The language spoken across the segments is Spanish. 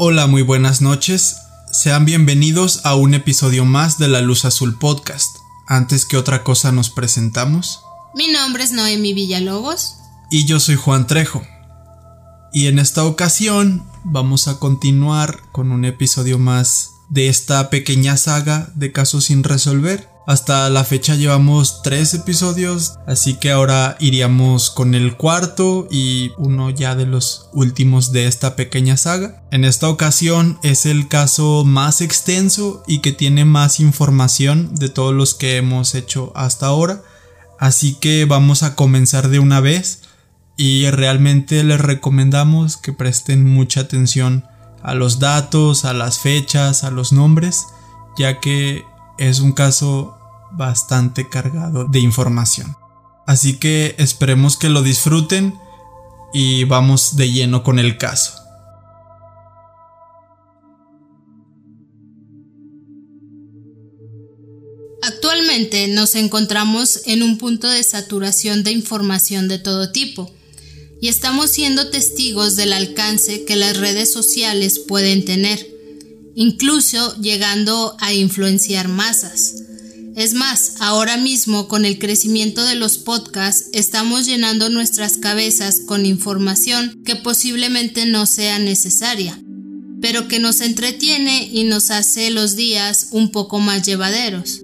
Hola, muy buenas noches. Sean bienvenidos a un episodio más de La Luz Azul Podcast. Antes que otra cosa nos presentamos. Mi nombre es Noemi Villalobos. Y yo soy Juan Trejo. Y en esta ocasión vamos a continuar con un episodio más de esta pequeña saga de casos sin resolver. Hasta la fecha llevamos tres episodios, así que ahora iríamos con el cuarto y uno ya de los últimos de esta pequeña saga. En esta ocasión es el caso más extenso y que tiene más información de todos los que hemos hecho hasta ahora, así que vamos a comenzar de una vez y realmente les recomendamos que presten mucha atención a los datos, a las fechas, a los nombres, ya que es un caso bastante cargado de información. Así que esperemos que lo disfruten y vamos de lleno con el caso. Actualmente nos encontramos en un punto de saturación de información de todo tipo y estamos siendo testigos del alcance que las redes sociales pueden tener, incluso llegando a influenciar masas. Es más, ahora mismo con el crecimiento de los podcasts estamos llenando nuestras cabezas con información que posiblemente no sea necesaria, pero que nos entretiene y nos hace los días un poco más llevaderos.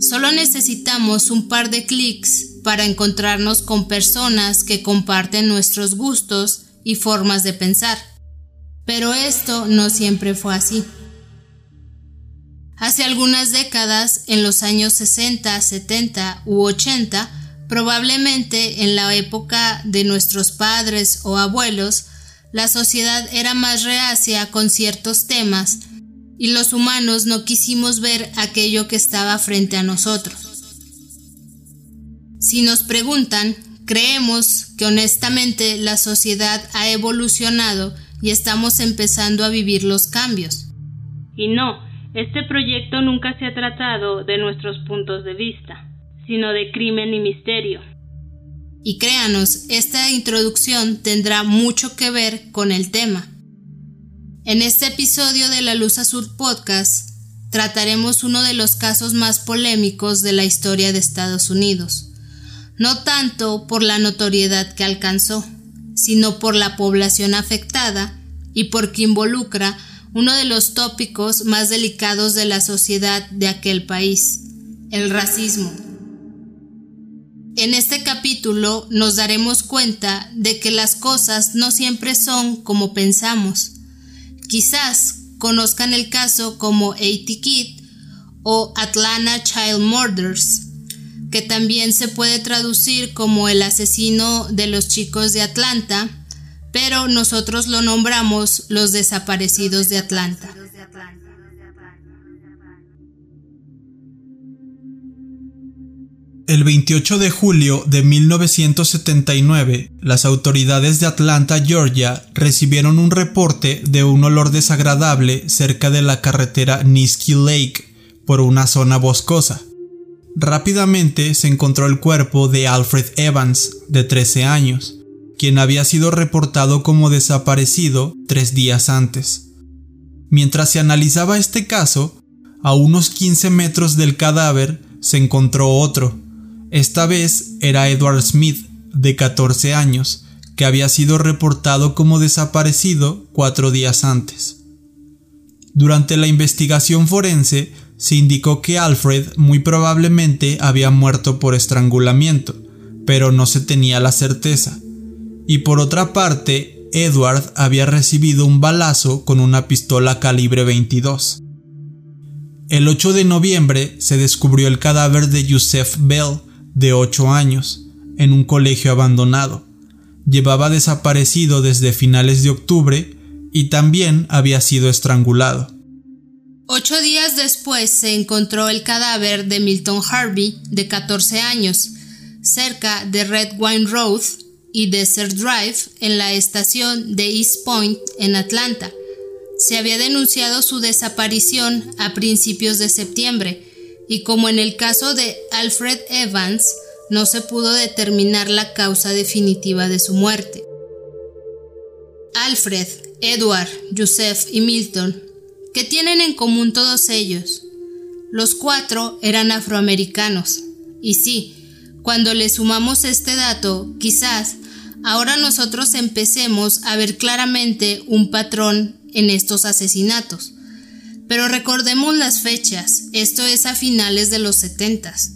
Solo necesitamos un par de clics para encontrarnos con personas que comparten nuestros gustos y formas de pensar. Pero esto no siempre fue así. Hace algunas décadas, en los años 60, 70 u 80, probablemente en la época de nuestros padres o abuelos, la sociedad era más reacia con ciertos temas y los humanos no quisimos ver aquello que estaba frente a nosotros. Si nos preguntan, creemos que honestamente la sociedad ha evolucionado y estamos empezando a vivir los cambios. Y no, este proyecto nunca se ha tratado de nuestros puntos de vista, sino de crimen y misterio. Y créanos, esta introducción tendrá mucho que ver con el tema. En este episodio de La Luz Azul Podcast trataremos uno de los casos más polémicos de la historia de Estados Unidos, no tanto por la notoriedad que alcanzó, sino por la población afectada y porque involucra uno de los tópicos más delicados de la sociedad de aquel país, el racismo. En este capítulo nos daremos cuenta de que las cosas no siempre son como pensamos, Quizás conozcan el caso como AT Kid o Atlanta Child Murders, que también se puede traducir como el asesino de los chicos de Atlanta, pero nosotros lo nombramos los desaparecidos de Atlanta. El 28 de julio de 1979, las autoridades de Atlanta, Georgia, recibieron un reporte de un olor desagradable cerca de la carretera Niski Lake por una zona boscosa. Rápidamente se encontró el cuerpo de Alfred Evans, de 13 años, quien había sido reportado como desaparecido tres días antes. Mientras se analizaba este caso, a unos 15 metros del cadáver se encontró otro, esta vez era Edward Smith, de 14 años, que había sido reportado como desaparecido cuatro días antes. Durante la investigación forense se indicó que Alfred muy probablemente había muerto por estrangulamiento, pero no se tenía la certeza. Y por otra parte, Edward había recibido un balazo con una pistola calibre 22. El 8 de noviembre se descubrió el cadáver de Yusef Bell, de 8 años, en un colegio abandonado. Llevaba desaparecido desde finales de octubre y también había sido estrangulado. Ocho días después se encontró el cadáver de Milton Harvey, de 14 años, cerca de Red Wine Road y Desert Drive, en la estación de East Point, en Atlanta. Se había denunciado su desaparición a principios de septiembre, y como en el caso de Alfred Evans, no se pudo determinar la causa definitiva de su muerte. Alfred, Edward, Joseph y Milton. ¿Qué tienen en común todos ellos? Los cuatro eran afroamericanos. Y sí, cuando le sumamos este dato, quizás ahora nosotros empecemos a ver claramente un patrón en estos asesinatos. Pero recordemos las fechas, esto es a finales de los setentas.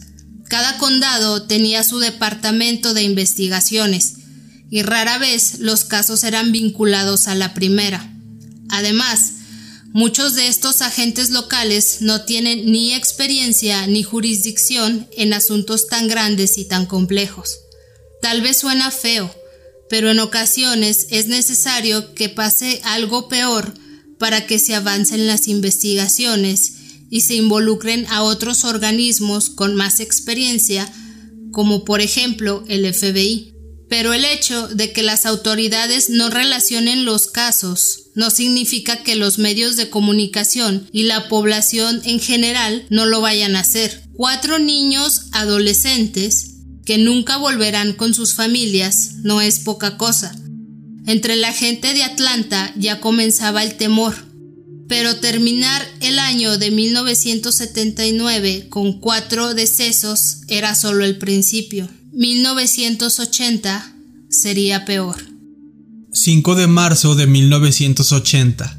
Cada condado tenía su departamento de investigaciones y rara vez los casos eran vinculados a la primera. Además, muchos de estos agentes locales no tienen ni experiencia ni jurisdicción en asuntos tan grandes y tan complejos. Tal vez suena feo, pero en ocasiones es necesario que pase algo peor para que se avancen las investigaciones y se involucren a otros organismos con más experiencia, como por ejemplo el FBI. Pero el hecho de que las autoridades no relacionen los casos no significa que los medios de comunicación y la población en general no lo vayan a hacer. Cuatro niños adolescentes que nunca volverán con sus familias no es poca cosa. Entre la gente de Atlanta ya comenzaba el temor pero terminar el año de 1979 con cuatro decesos era solo el principio. 1980 sería peor. 5 de marzo de 1980.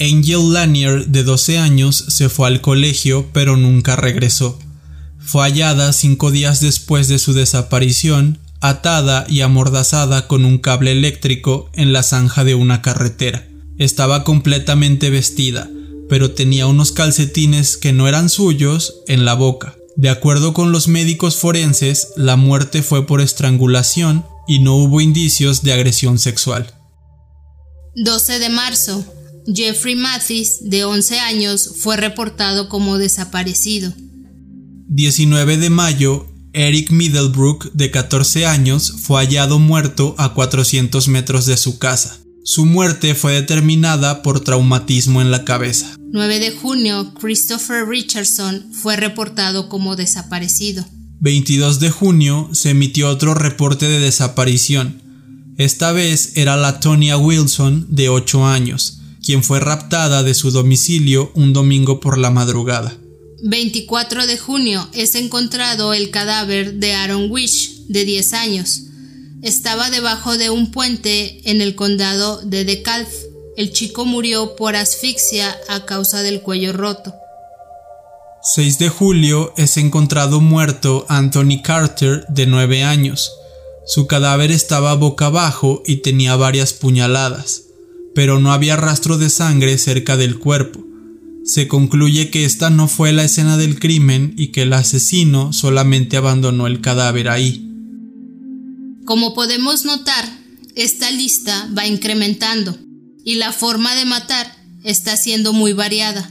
Angel Lanier, de 12 años, se fue al colegio pero nunca regresó. Fue hallada cinco días después de su desaparición, atada y amordazada con un cable eléctrico en la zanja de una carretera. Estaba completamente vestida, pero tenía unos calcetines que no eran suyos en la boca. De acuerdo con los médicos forenses, la muerte fue por estrangulación y no hubo indicios de agresión sexual. 12 de marzo. Jeffrey Mathis, de 11 años, fue reportado como desaparecido. 19 de mayo. Eric Middlebrook, de 14 años, fue hallado muerto a 400 metros de su casa. Su muerte fue determinada por traumatismo en la cabeza. 9 de junio, Christopher Richardson fue reportado como desaparecido. 22 de junio se emitió otro reporte de desaparición. Esta vez era la Tonya Wilson, de 8 años, quien fue raptada de su domicilio un domingo por la madrugada. 24 de junio es encontrado el cadáver de Aaron Wish, de 10 años estaba debajo de un puente en el condado de DeKalb. El chico murió por asfixia a causa del cuello roto. 6 de julio es encontrado muerto Anthony Carter, de 9 años. Su cadáver estaba boca abajo y tenía varias puñaladas, pero no había rastro de sangre cerca del cuerpo. Se concluye que esta no fue la escena del crimen y que el asesino solamente abandonó el cadáver ahí. Como podemos notar, esta lista va incrementando y la forma de matar está siendo muy variada.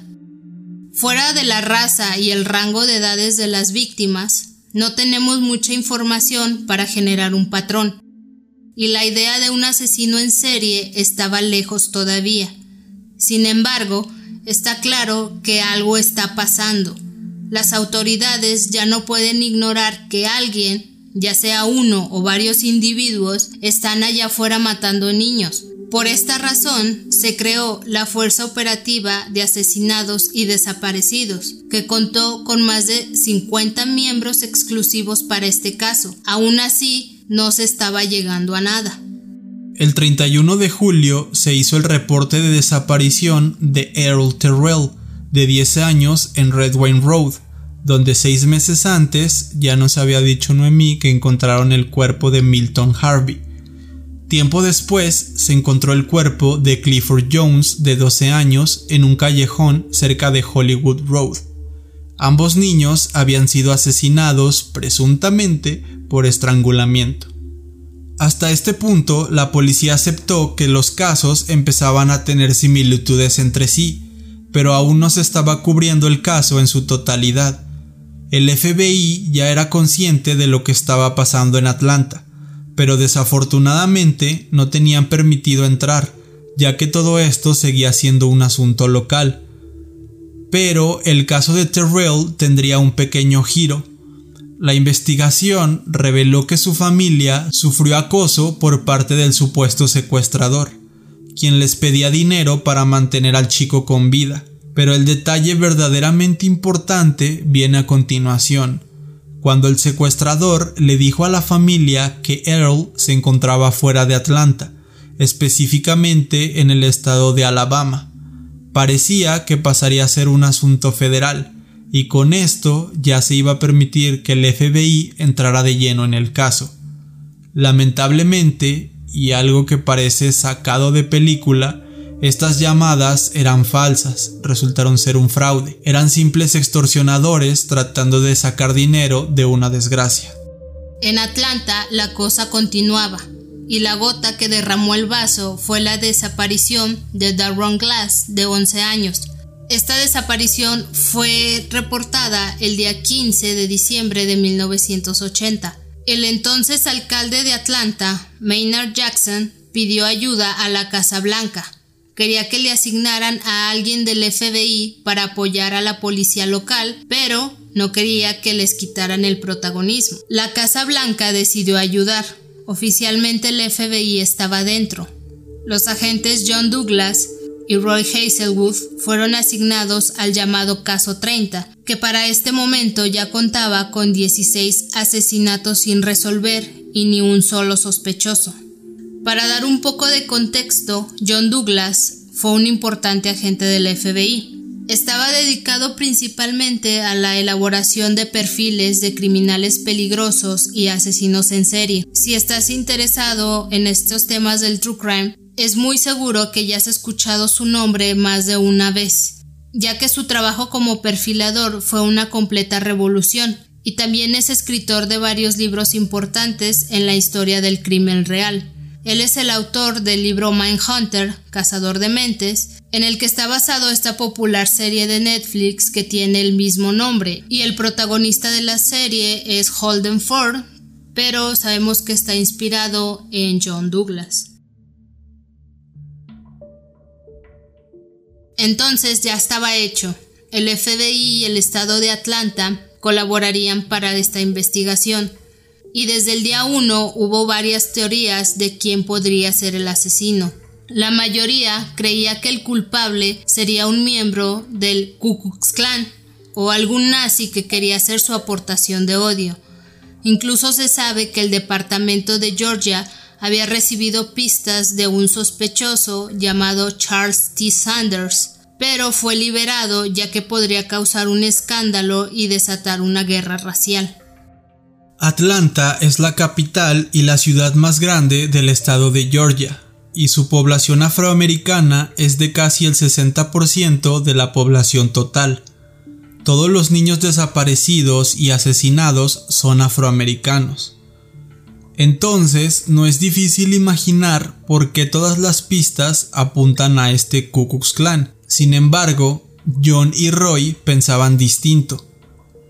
Fuera de la raza y el rango de edades de las víctimas, no tenemos mucha información para generar un patrón, y la idea de un asesino en serie estaba lejos todavía. Sin embargo, está claro que algo está pasando. Las autoridades ya no pueden ignorar que alguien ya sea uno o varios individuos, están allá afuera matando niños. Por esta razón se creó la Fuerza Operativa de Asesinados y Desaparecidos, que contó con más de 50 miembros exclusivos para este caso. Aún así, no se estaba llegando a nada. El 31 de julio se hizo el reporte de desaparición de Earl Terrell, de 10 años, en Red Wine Road, donde seis meses antes ya nos había dicho Noemí que encontraron el cuerpo de Milton Harvey. Tiempo después se encontró el cuerpo de Clifford Jones, de 12 años, en un callejón cerca de Hollywood Road. Ambos niños habían sido asesinados presuntamente por estrangulamiento. Hasta este punto, la policía aceptó que los casos empezaban a tener similitudes entre sí, pero aún no se estaba cubriendo el caso en su totalidad el FBI ya era consciente de lo que estaba pasando en Atlanta, pero desafortunadamente no tenían permitido entrar, ya que todo esto seguía siendo un asunto local. Pero el caso de Terrell tendría un pequeño giro. La investigación reveló que su familia sufrió acoso por parte del supuesto secuestrador, quien les pedía dinero para mantener al chico con vida. Pero el detalle verdaderamente importante viene a continuación, cuando el secuestrador le dijo a la familia que Earl se encontraba fuera de Atlanta, específicamente en el estado de Alabama. Parecía que pasaría a ser un asunto federal, y con esto ya se iba a permitir que el FBI entrara de lleno en el caso. Lamentablemente, y algo que parece sacado de película, estas llamadas eran falsas, resultaron ser un fraude, eran simples extorsionadores tratando de sacar dinero de una desgracia. En Atlanta la cosa continuaba, y la gota que derramó el vaso fue la desaparición de Darron Glass, de 11 años. Esta desaparición fue reportada el día 15 de diciembre de 1980. El entonces alcalde de Atlanta, Maynard Jackson, pidió ayuda a la Casa Blanca quería que le asignaran a alguien del FBI para apoyar a la policía local, pero no quería que les quitaran el protagonismo. La Casa Blanca decidió ayudar. Oficialmente el FBI estaba dentro. Los agentes John Douglas y Roy Hazelwood fueron asignados al llamado Caso 30, que para este momento ya contaba con 16 asesinatos sin resolver y ni un solo sospechoso. Para dar un poco de contexto, John Douglas fue un importante agente del FBI. Estaba dedicado principalmente a la elaboración de perfiles de criminales peligrosos y asesinos en serie. Si estás interesado en estos temas del true crime, es muy seguro que ya has escuchado su nombre más de una vez, ya que su trabajo como perfilador fue una completa revolución, y también es escritor de varios libros importantes en la historia del crimen real. Él es el autor del libro Mindhunter, Cazador de Mentes, en el que está basado esta popular serie de Netflix que tiene el mismo nombre, y el protagonista de la serie es Holden Ford, pero sabemos que está inspirado en John Douglas. Entonces ya estaba hecho. El FBI y el estado de Atlanta colaborarían para esta investigación y desde el día 1 hubo varias teorías de quién podría ser el asesino. La mayoría creía que el culpable sería un miembro del Ku Klux Klan o algún nazi que quería hacer su aportación de odio. Incluso se sabe que el departamento de Georgia había recibido pistas de un sospechoso llamado Charles T. Sanders, pero fue liberado ya que podría causar un escándalo y desatar una guerra racial. Atlanta es la capital y la ciudad más grande del estado de Georgia, y su población afroamericana es de casi el 60% de la población total. Todos los niños desaparecidos y asesinados son afroamericanos. Entonces, no es difícil imaginar por qué todas las pistas apuntan a este Ku Klux Klan. Sin embargo, John y Roy pensaban distinto.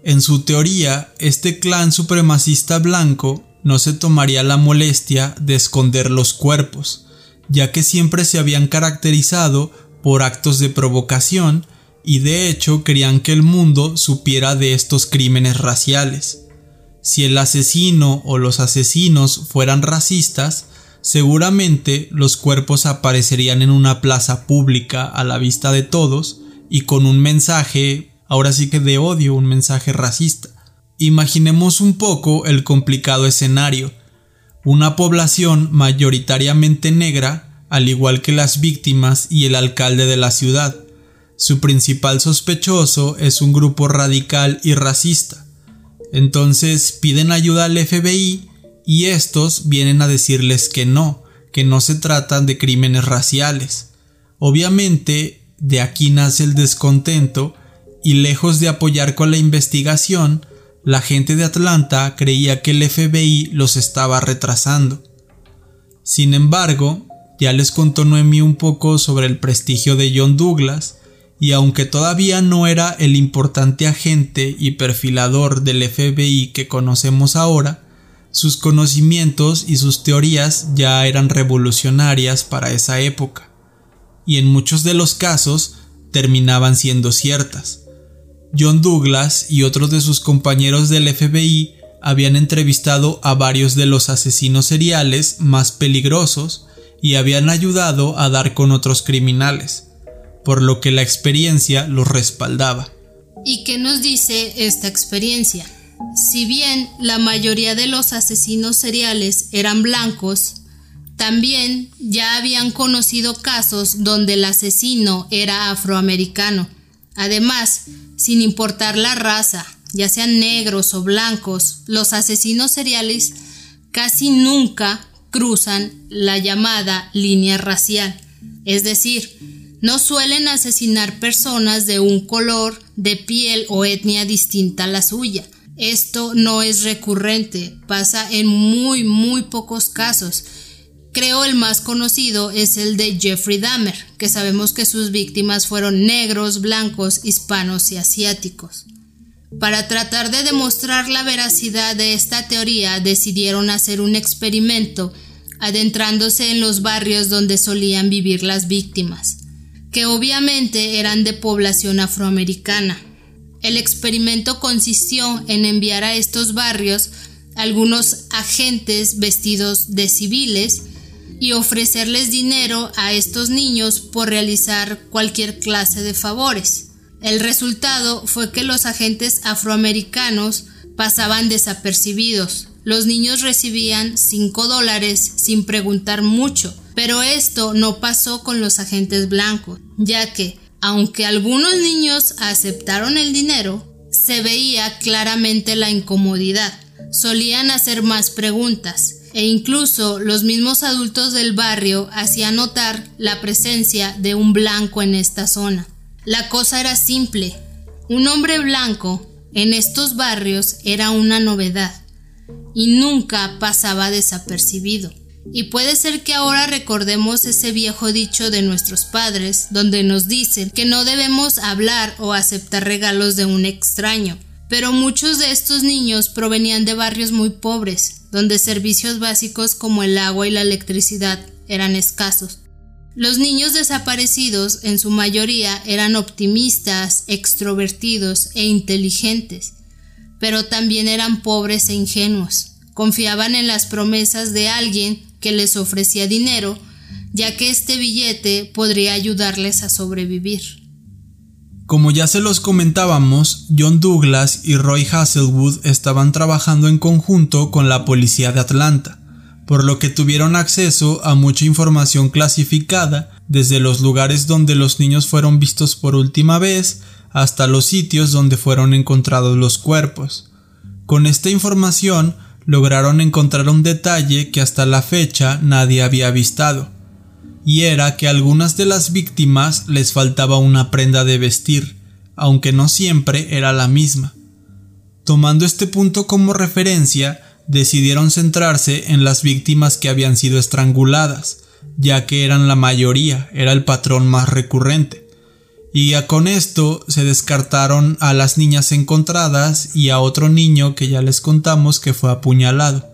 En su teoría, este clan supremacista blanco no se tomaría la molestia de esconder los cuerpos, ya que siempre se habían caracterizado por actos de provocación y de hecho querían que el mundo supiera de estos crímenes raciales. Si el asesino o los asesinos fueran racistas, seguramente los cuerpos aparecerían en una plaza pública a la vista de todos y con un mensaje ahora sí que de odio, un mensaje racista. Imaginemos un poco el complicado escenario. Una población mayoritariamente negra, al igual que las víctimas y el alcalde de la ciudad. Su principal sospechoso es un grupo radical y racista. Entonces piden ayuda al FBI y estos vienen a decirles que no, que no se tratan de crímenes raciales. Obviamente, de aquí nace el descontento y lejos de apoyar con la investigación, la gente de Atlanta creía que el FBI los estaba retrasando. Sin embargo, ya les contó Noemi un poco sobre el prestigio de John Douglas, y aunque todavía no era el importante agente y perfilador del FBI que conocemos ahora, sus conocimientos y sus teorías ya eran revolucionarias para esa época, y en muchos de los casos terminaban siendo ciertas. John Douglas y otros de sus compañeros del FBI habían entrevistado a varios de los asesinos seriales más peligrosos y habían ayudado a dar con otros criminales, por lo que la experiencia los respaldaba. ¿Y qué nos dice esta experiencia? Si bien la mayoría de los asesinos seriales eran blancos, también ya habían conocido casos donde el asesino era afroamericano. Además, sin importar la raza, ya sean negros o blancos, los asesinos seriales casi nunca cruzan la llamada línea racial. Es decir, no suelen asesinar personas de un color de piel o etnia distinta a la suya. Esto no es recurrente, pasa en muy muy pocos casos Creo el más conocido es el de Jeffrey Dahmer, que sabemos que sus víctimas fueron negros, blancos, hispanos y asiáticos. Para tratar de demostrar la veracidad de esta teoría decidieron hacer un experimento adentrándose en los barrios donde solían vivir las víctimas, que obviamente eran de población afroamericana. El experimento consistió en enviar a estos barrios algunos agentes vestidos de civiles y ofrecerles dinero a estos niños por realizar cualquier clase de favores. El resultado fue que los agentes afroamericanos pasaban desapercibidos. Los niños recibían 5 dólares sin preguntar mucho, pero esto no pasó con los agentes blancos, ya que, aunque algunos niños aceptaron el dinero, se veía claramente la incomodidad. Solían hacer más preguntas, e incluso los mismos adultos del barrio hacían notar la presencia de un blanco en esta zona. La cosa era simple. Un hombre blanco en estos barrios era una novedad y nunca pasaba desapercibido. Y puede ser que ahora recordemos ese viejo dicho de nuestros padres, donde nos dicen que no debemos hablar o aceptar regalos de un extraño, pero muchos de estos niños provenían de barrios muy pobres, donde servicios básicos como el agua y la electricidad eran escasos. Los niños desaparecidos en su mayoría eran optimistas, extrovertidos e inteligentes, pero también eran pobres e ingenuos. Confiaban en las promesas de alguien que les ofrecía dinero, ya que este billete podría ayudarles a sobrevivir. Como ya se los comentábamos, John Douglas y Roy Hazelwood estaban trabajando en conjunto con la policía de Atlanta, por lo que tuvieron acceso a mucha información clasificada, desde los lugares donde los niños fueron vistos por última vez hasta los sitios donde fueron encontrados los cuerpos. Con esta información lograron encontrar un detalle que hasta la fecha nadie había avistado y era que a algunas de las víctimas les faltaba una prenda de vestir, aunque no siempre era la misma. Tomando este punto como referencia, decidieron centrarse en las víctimas que habían sido estranguladas, ya que eran la mayoría, era el patrón más recurrente. Y con esto se descartaron a las niñas encontradas y a otro niño que ya les contamos que fue apuñalado.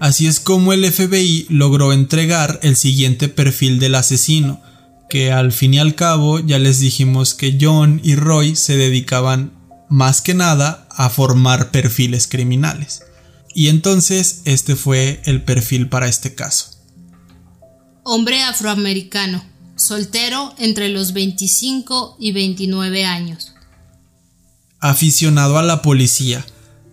Así es como el FBI logró entregar el siguiente perfil del asesino, que al fin y al cabo ya les dijimos que John y Roy se dedicaban más que nada a formar perfiles criminales. Y entonces este fue el perfil para este caso. Hombre afroamericano, soltero entre los 25 y 29 años. Aficionado a la policía,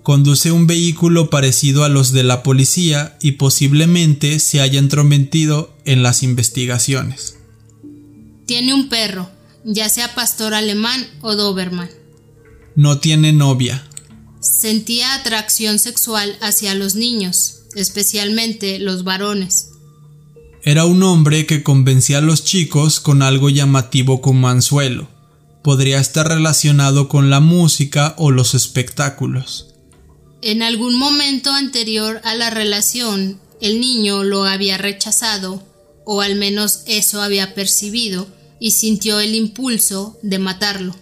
conduce un vehículo parecido a los de la policía y posiblemente se haya entrometido en las investigaciones. Tiene un perro, ya sea pastor alemán o Doberman. No tiene novia. Sentía atracción sexual hacia los niños, especialmente los varones. Era un hombre que convencía a los chicos con algo llamativo como anzuelo. Podría estar relacionado con la música o los espectáculos. En algún momento anterior a la relación, el niño lo había rechazado, o al menos eso había percibido, y sintió el impulso de matarlo.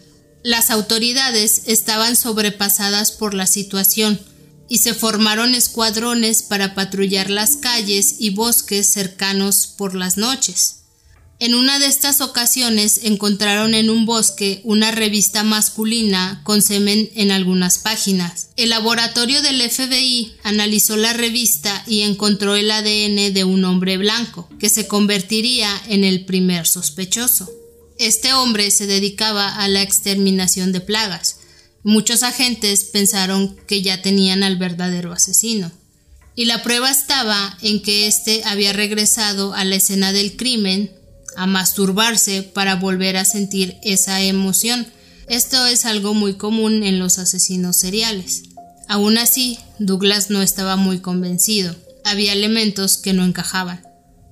Las autoridades estaban sobrepasadas por la situación, y se formaron escuadrones para patrullar las calles y bosques cercanos por las noches. En una de estas ocasiones encontraron en un bosque una revista masculina con semen en algunas páginas. El laboratorio del FBI analizó la revista y encontró el ADN de un hombre blanco, que se convertiría en el primer sospechoso. Este hombre se dedicaba a la exterminación de plagas. Muchos agentes pensaron que ya tenían al verdadero asesino. Y la prueba estaba en que éste había regresado a la escena del crimen a masturbarse para volver a sentir esa emoción. Esto es algo muy común en los asesinos seriales. Aún así, Douglas no estaba muy convencido. Había elementos que no encajaban.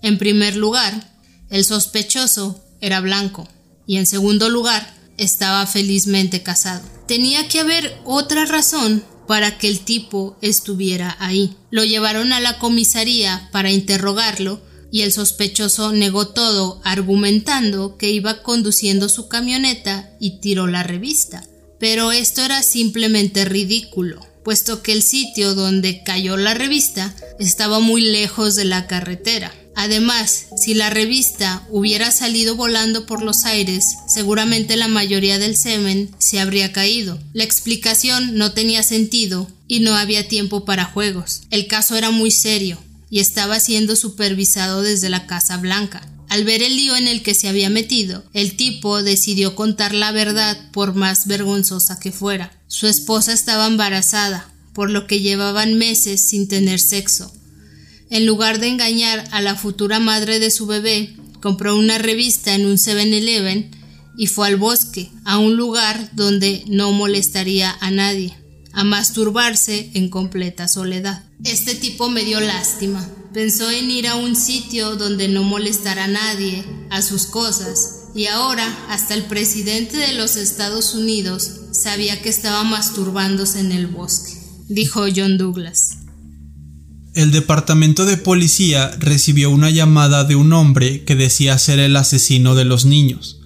En primer lugar, el sospechoso era blanco y en segundo lugar, estaba felizmente casado. Tenía que haber otra razón para que el tipo estuviera ahí. Lo llevaron a la comisaría para interrogarlo y el sospechoso negó todo argumentando que iba conduciendo su camioneta y tiró la revista. Pero esto era simplemente ridículo, puesto que el sitio donde cayó la revista estaba muy lejos de la carretera. Además, si la revista hubiera salido volando por los aires, seguramente la mayoría del semen se habría caído. La explicación no tenía sentido y no había tiempo para juegos. El caso era muy serio y estaba siendo supervisado desde la Casa Blanca. Al ver el lío en el que se había metido, el tipo decidió contar la verdad por más vergonzosa que fuera. Su esposa estaba embarazada, por lo que llevaban meses sin tener sexo. En lugar de engañar a la futura madre de su bebé, compró una revista en un 7-Eleven y fue al bosque, a un lugar donde no molestaría a nadie a masturbarse en completa soledad. Este tipo me dio lástima. Pensó en ir a un sitio donde no molestara a nadie, a sus cosas, y ahora hasta el presidente de los Estados Unidos sabía que estaba masturbándose en el bosque, dijo John Douglas. El departamento de policía recibió una llamada de un hombre que decía ser el asesino de los niños.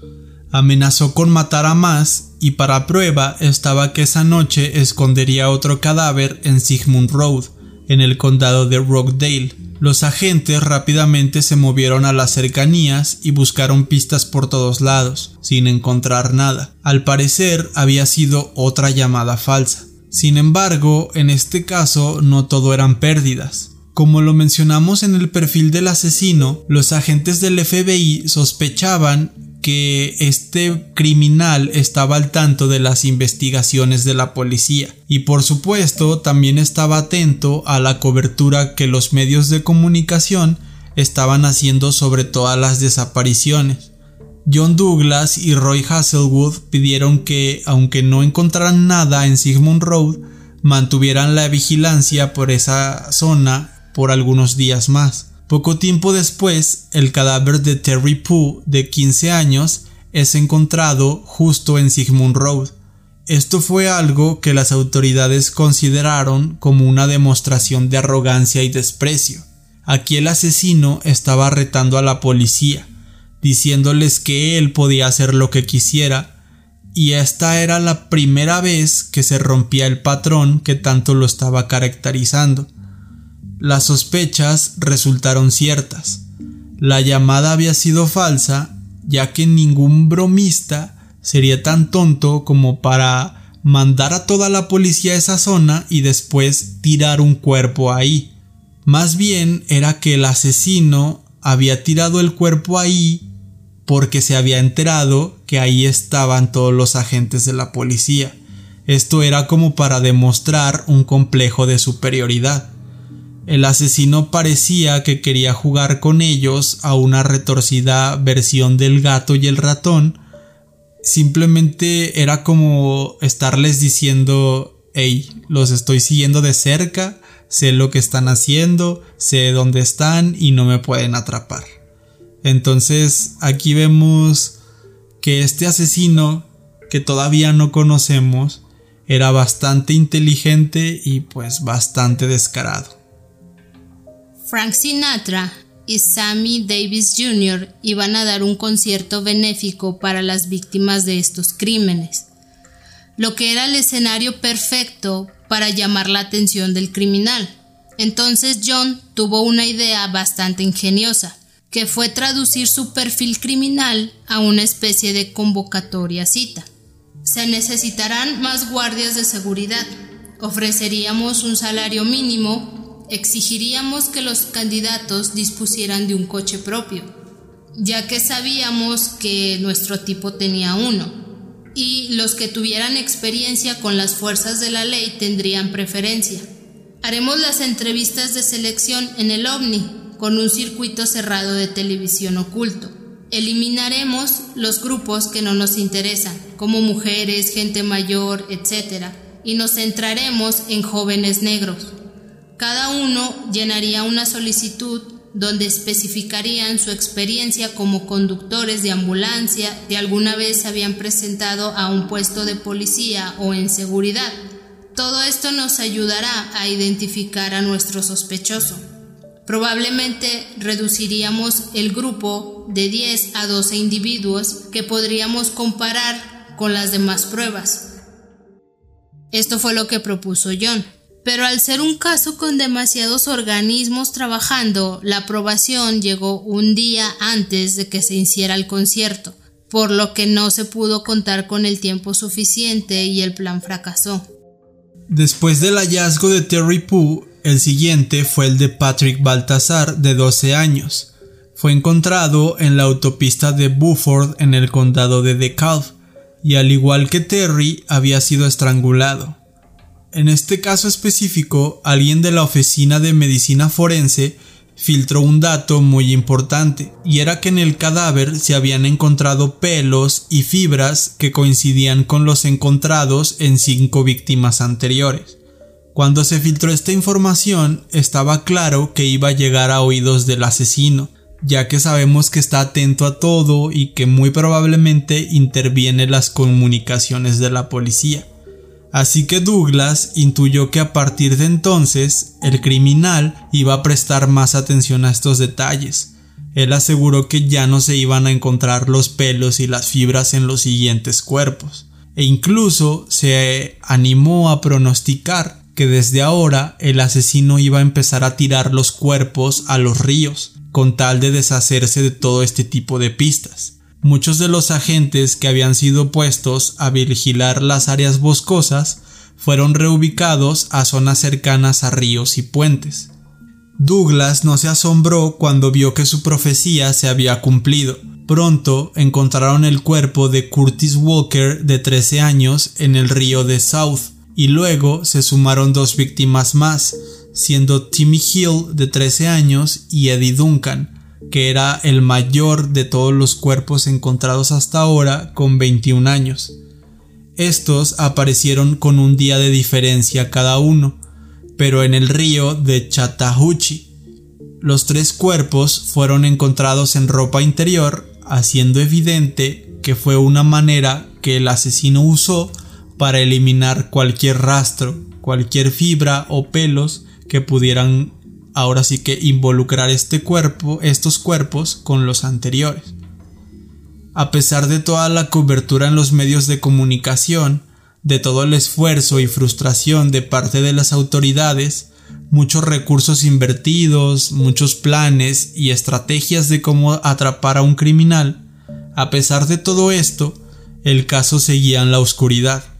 Amenazó con matar a más y para prueba estaba que esa noche escondería otro cadáver en Sigmund Road, en el condado de Rockdale. Los agentes rápidamente se movieron a las cercanías y buscaron pistas por todos lados, sin encontrar nada. Al parecer había sido otra llamada falsa. Sin embargo, en este caso no todo eran pérdidas. Como lo mencionamos en el perfil del asesino, los agentes del FBI sospechaban que este criminal estaba al tanto de las investigaciones de la policía y por supuesto también estaba atento a la cobertura que los medios de comunicación estaban haciendo sobre todas las desapariciones. John Douglas y Roy Hazelwood pidieron que, aunque no encontraran nada en Sigmund Road, mantuvieran la vigilancia por esa zona por algunos días más. Poco tiempo después, el cadáver de Terry Pooh, de 15 años, es encontrado justo en Sigmund Road. Esto fue algo que las autoridades consideraron como una demostración de arrogancia y desprecio. Aquí el asesino estaba retando a la policía, diciéndoles que él podía hacer lo que quisiera, y esta era la primera vez que se rompía el patrón que tanto lo estaba caracterizando. Las sospechas resultaron ciertas. La llamada había sido falsa, ya que ningún bromista sería tan tonto como para mandar a toda la policía a esa zona y después tirar un cuerpo ahí. Más bien era que el asesino había tirado el cuerpo ahí porque se había enterado que ahí estaban todos los agentes de la policía. Esto era como para demostrar un complejo de superioridad. El asesino parecía que quería jugar con ellos a una retorcida versión del gato y el ratón. Simplemente era como estarles diciendo, hey, los estoy siguiendo de cerca, sé lo que están haciendo, sé dónde están y no me pueden atrapar. Entonces aquí vemos que este asesino, que todavía no conocemos, era bastante inteligente y pues bastante descarado. Frank Sinatra y Sammy Davis Jr. iban a dar un concierto benéfico para las víctimas de estos crímenes, lo que era el escenario perfecto para llamar la atención del criminal. Entonces John tuvo una idea bastante ingeniosa. Que fue traducir su perfil criminal a una especie de convocatoria cita. Se necesitarán más guardias de seguridad. Ofreceríamos un salario mínimo, exigiríamos que los candidatos dispusieran de un coche propio, ya que sabíamos que nuestro tipo tenía uno, y los que tuvieran experiencia con las fuerzas de la ley tendrían preferencia. Haremos las entrevistas de selección en el OVNI, con un circuito cerrado de televisión oculto. Eliminaremos los grupos que no nos interesan, como mujeres, gente mayor, etc., y nos centraremos en jóvenes negros. Cada uno llenaría una solicitud donde especificarían su experiencia como conductores de ambulancia si alguna vez habían presentado a un puesto de policía o en seguridad. Todo esto nos ayudará a identificar a nuestro sospechoso. Probablemente reduciríamos el grupo de 10 a 12 individuos que podríamos comparar con las demás pruebas. Esto fue lo que propuso John. Pero al ser un caso con demasiados organismos trabajando, la aprobación llegó un día antes de que se hiciera el concierto, por lo que no se pudo contar con el tiempo suficiente y el plan fracasó. Después del hallazgo de Terry Pooh, el siguiente fue el de Patrick Baltasar, de 12 años. Fue encontrado en la autopista de Buford en el condado de DeKalb, y al igual que Terry, había sido estrangulado. En este caso específico, alguien de la oficina de medicina forense filtró un dato muy importante, y era que en el cadáver se habían encontrado pelos y fibras que coincidían con los encontrados en cinco víctimas anteriores. Cuando se filtró esta información, estaba claro que iba a llegar a oídos del asesino, ya que sabemos que está atento a todo y que muy probablemente interviene en las comunicaciones de la policía. Así que Douglas intuyó que a partir de entonces el criminal iba a prestar más atención a estos detalles. Él aseguró que ya no se iban a encontrar los pelos y las fibras en los siguientes cuerpos, e incluso se animó a pronosticar que desde ahora el asesino iba a empezar a tirar los cuerpos a los ríos, con tal de deshacerse de todo este tipo de pistas. Muchos de los agentes que habían sido puestos a vigilar las áreas boscosas fueron reubicados a zonas cercanas a ríos y puentes. Douglas no se asombró cuando vio que su profecía se había cumplido. Pronto encontraron el cuerpo de Curtis Walker de 13 años en el río de South, y luego se sumaron dos víctimas más, siendo Timmy Hill de 13 años y Eddie Duncan, que era el mayor de todos los cuerpos encontrados hasta ahora con 21 años. Estos aparecieron con un día de diferencia cada uno, pero en el río de Chattahoochee. Los tres cuerpos fueron encontrados en ropa interior, haciendo evidente que fue una manera que el asesino usó para eliminar cualquier rastro, cualquier fibra o pelos que pudieran ahora sí que involucrar este cuerpo, estos cuerpos con los anteriores. A pesar de toda la cobertura en los medios de comunicación, de todo el esfuerzo y frustración de parte de las autoridades, muchos recursos invertidos, muchos planes y estrategias de cómo atrapar a un criminal, a pesar de todo esto, el caso seguía en la oscuridad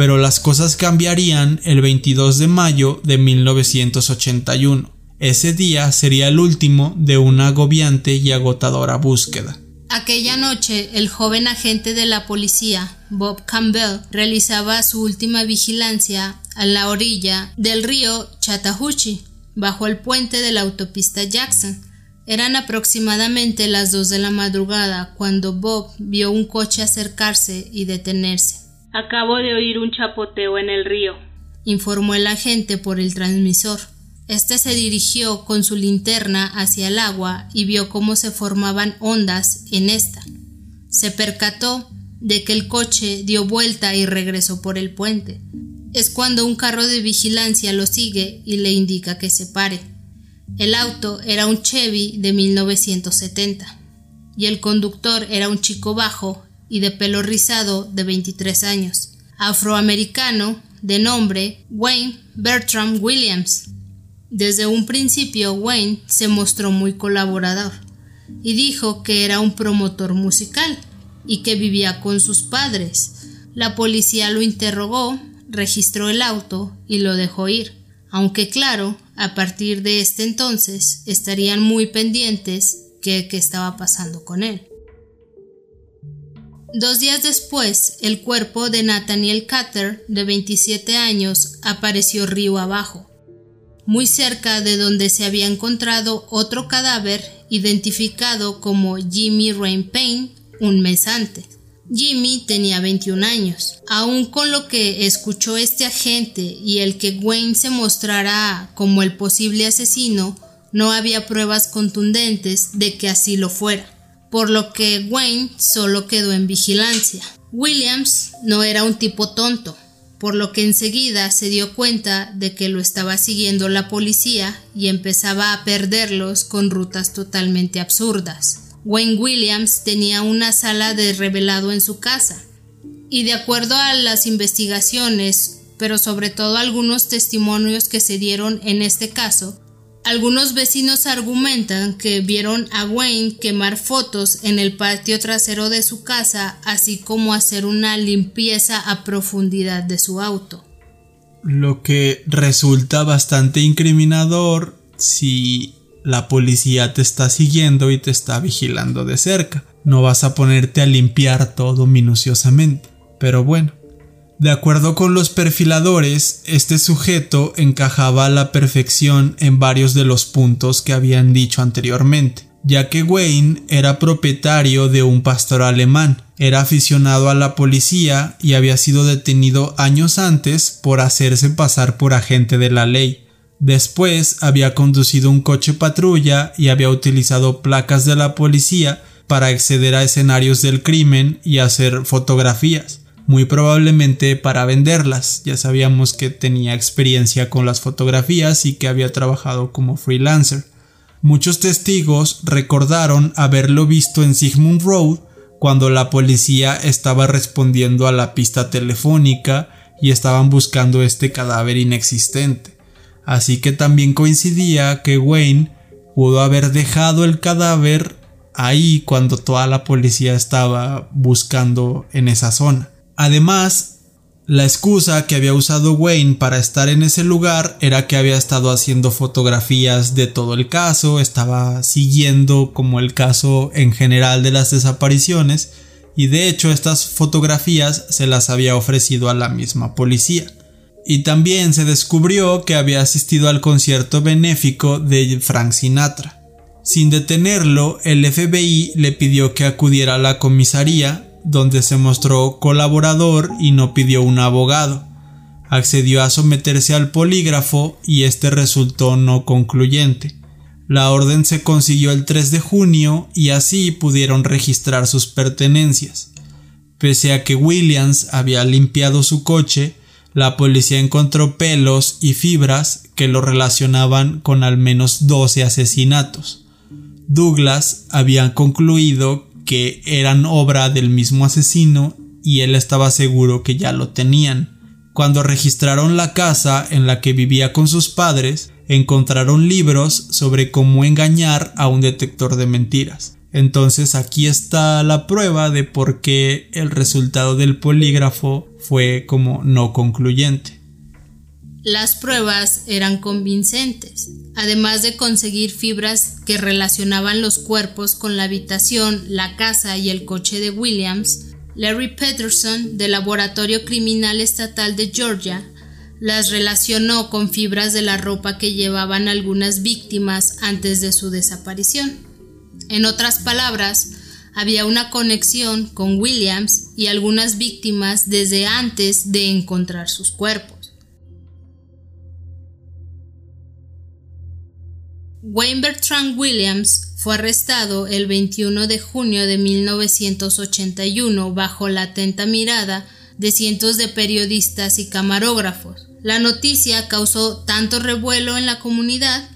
pero las cosas cambiarían el 22 de mayo de 1981. Ese día sería el último de una agobiante y agotadora búsqueda. Aquella noche, el joven agente de la policía, Bob Campbell, realizaba su última vigilancia a la orilla del río Chattahoochee, bajo el puente de la autopista Jackson. Eran aproximadamente las dos de la madrugada cuando Bob vio un coche acercarse y detenerse. Acabo de oír un chapoteo en el río, informó el agente por el transmisor. Este se dirigió con su linterna hacia el agua y vio cómo se formaban ondas en esta. Se percató de que el coche dio vuelta y regresó por el puente. Es cuando un carro de vigilancia lo sigue y le indica que se pare. El auto era un Chevy de 1970 y el conductor era un chico bajo y de pelo rizado de 23 años, afroamericano de nombre Wayne Bertram Williams. Desde un principio Wayne se mostró muy colaborador. y dijo que era un promotor musical y que vivía con sus padres. La policía lo interrogó, registró el auto y lo dejó ir, aunque claro, a partir de este entonces estarían muy pendientes de qué estaba pasando con él. Dos días después, el cuerpo de Nathaniel Cutter, de 27 años, apareció río abajo, muy cerca de donde se había encontrado otro cadáver identificado como Jimmy Rain Payne un mes antes. Jimmy tenía 21 años. Aun con lo que escuchó este agente y el que Wayne se mostrará como el posible asesino, no había pruebas contundentes de que así lo fuera por lo que Wayne solo quedó en vigilancia. Williams no era un tipo tonto, por lo que enseguida se dio cuenta de que lo estaba siguiendo la policía y empezaba a perderlos con rutas totalmente absurdas. Wayne Williams tenía una sala de revelado en su casa, y de acuerdo a las investigaciones, pero sobre todo algunos testimonios que se dieron en este caso, algunos vecinos argumentan que vieron a Wayne quemar fotos en el patio trasero de su casa, así como hacer una limpieza a profundidad de su auto. Lo que resulta bastante incriminador si la policía te está siguiendo y te está vigilando de cerca. No vas a ponerte a limpiar todo minuciosamente. Pero bueno, de acuerdo con los perfiladores, este sujeto encajaba a la perfección en varios de los puntos que habían dicho anteriormente, ya que Wayne era propietario de un pastor alemán, era aficionado a la policía y había sido detenido años antes por hacerse pasar por agente de la ley. Después había conducido un coche patrulla y había utilizado placas de la policía para acceder a escenarios del crimen y hacer fotografías muy probablemente para venderlas. Ya sabíamos que tenía experiencia con las fotografías y que había trabajado como freelancer. Muchos testigos recordaron haberlo visto en Sigmund Road cuando la policía estaba respondiendo a la pista telefónica y estaban buscando este cadáver inexistente. Así que también coincidía que Wayne pudo haber dejado el cadáver ahí cuando toda la policía estaba buscando en esa zona. Además, la excusa que había usado Wayne para estar en ese lugar era que había estado haciendo fotografías de todo el caso, estaba siguiendo como el caso en general de las desapariciones y de hecho estas fotografías se las había ofrecido a la misma policía. Y también se descubrió que había asistido al concierto benéfico de Frank Sinatra. Sin detenerlo, el FBI le pidió que acudiera a la comisaría donde se mostró colaborador y no pidió un abogado. Accedió a someterse al polígrafo y este resultó no concluyente. La orden se consiguió el 3 de junio y así pudieron registrar sus pertenencias. Pese a que Williams había limpiado su coche, la policía encontró pelos y fibras que lo relacionaban con al menos 12 asesinatos. Douglas había concluido que eran obra del mismo asesino y él estaba seguro que ya lo tenían. Cuando registraron la casa en la que vivía con sus padres, encontraron libros sobre cómo engañar a un detector de mentiras. Entonces aquí está la prueba de por qué el resultado del polígrafo fue como no concluyente. Las pruebas eran convincentes, además de conseguir fibras que relacionaban los cuerpos con la habitación, la casa y el coche de Williams, Larry Peterson, del Laboratorio Criminal Estatal de Georgia, las relacionó con fibras de la ropa que llevaban algunas víctimas antes de su desaparición. En otras palabras, había una conexión con Williams y algunas víctimas desde antes de encontrar sus cuerpos. Wayne Bertrand Williams fue arrestado el 21 de junio de 1981 bajo la atenta mirada de cientos de periodistas y camarógrafos. La noticia causó tanto revuelo en la comunidad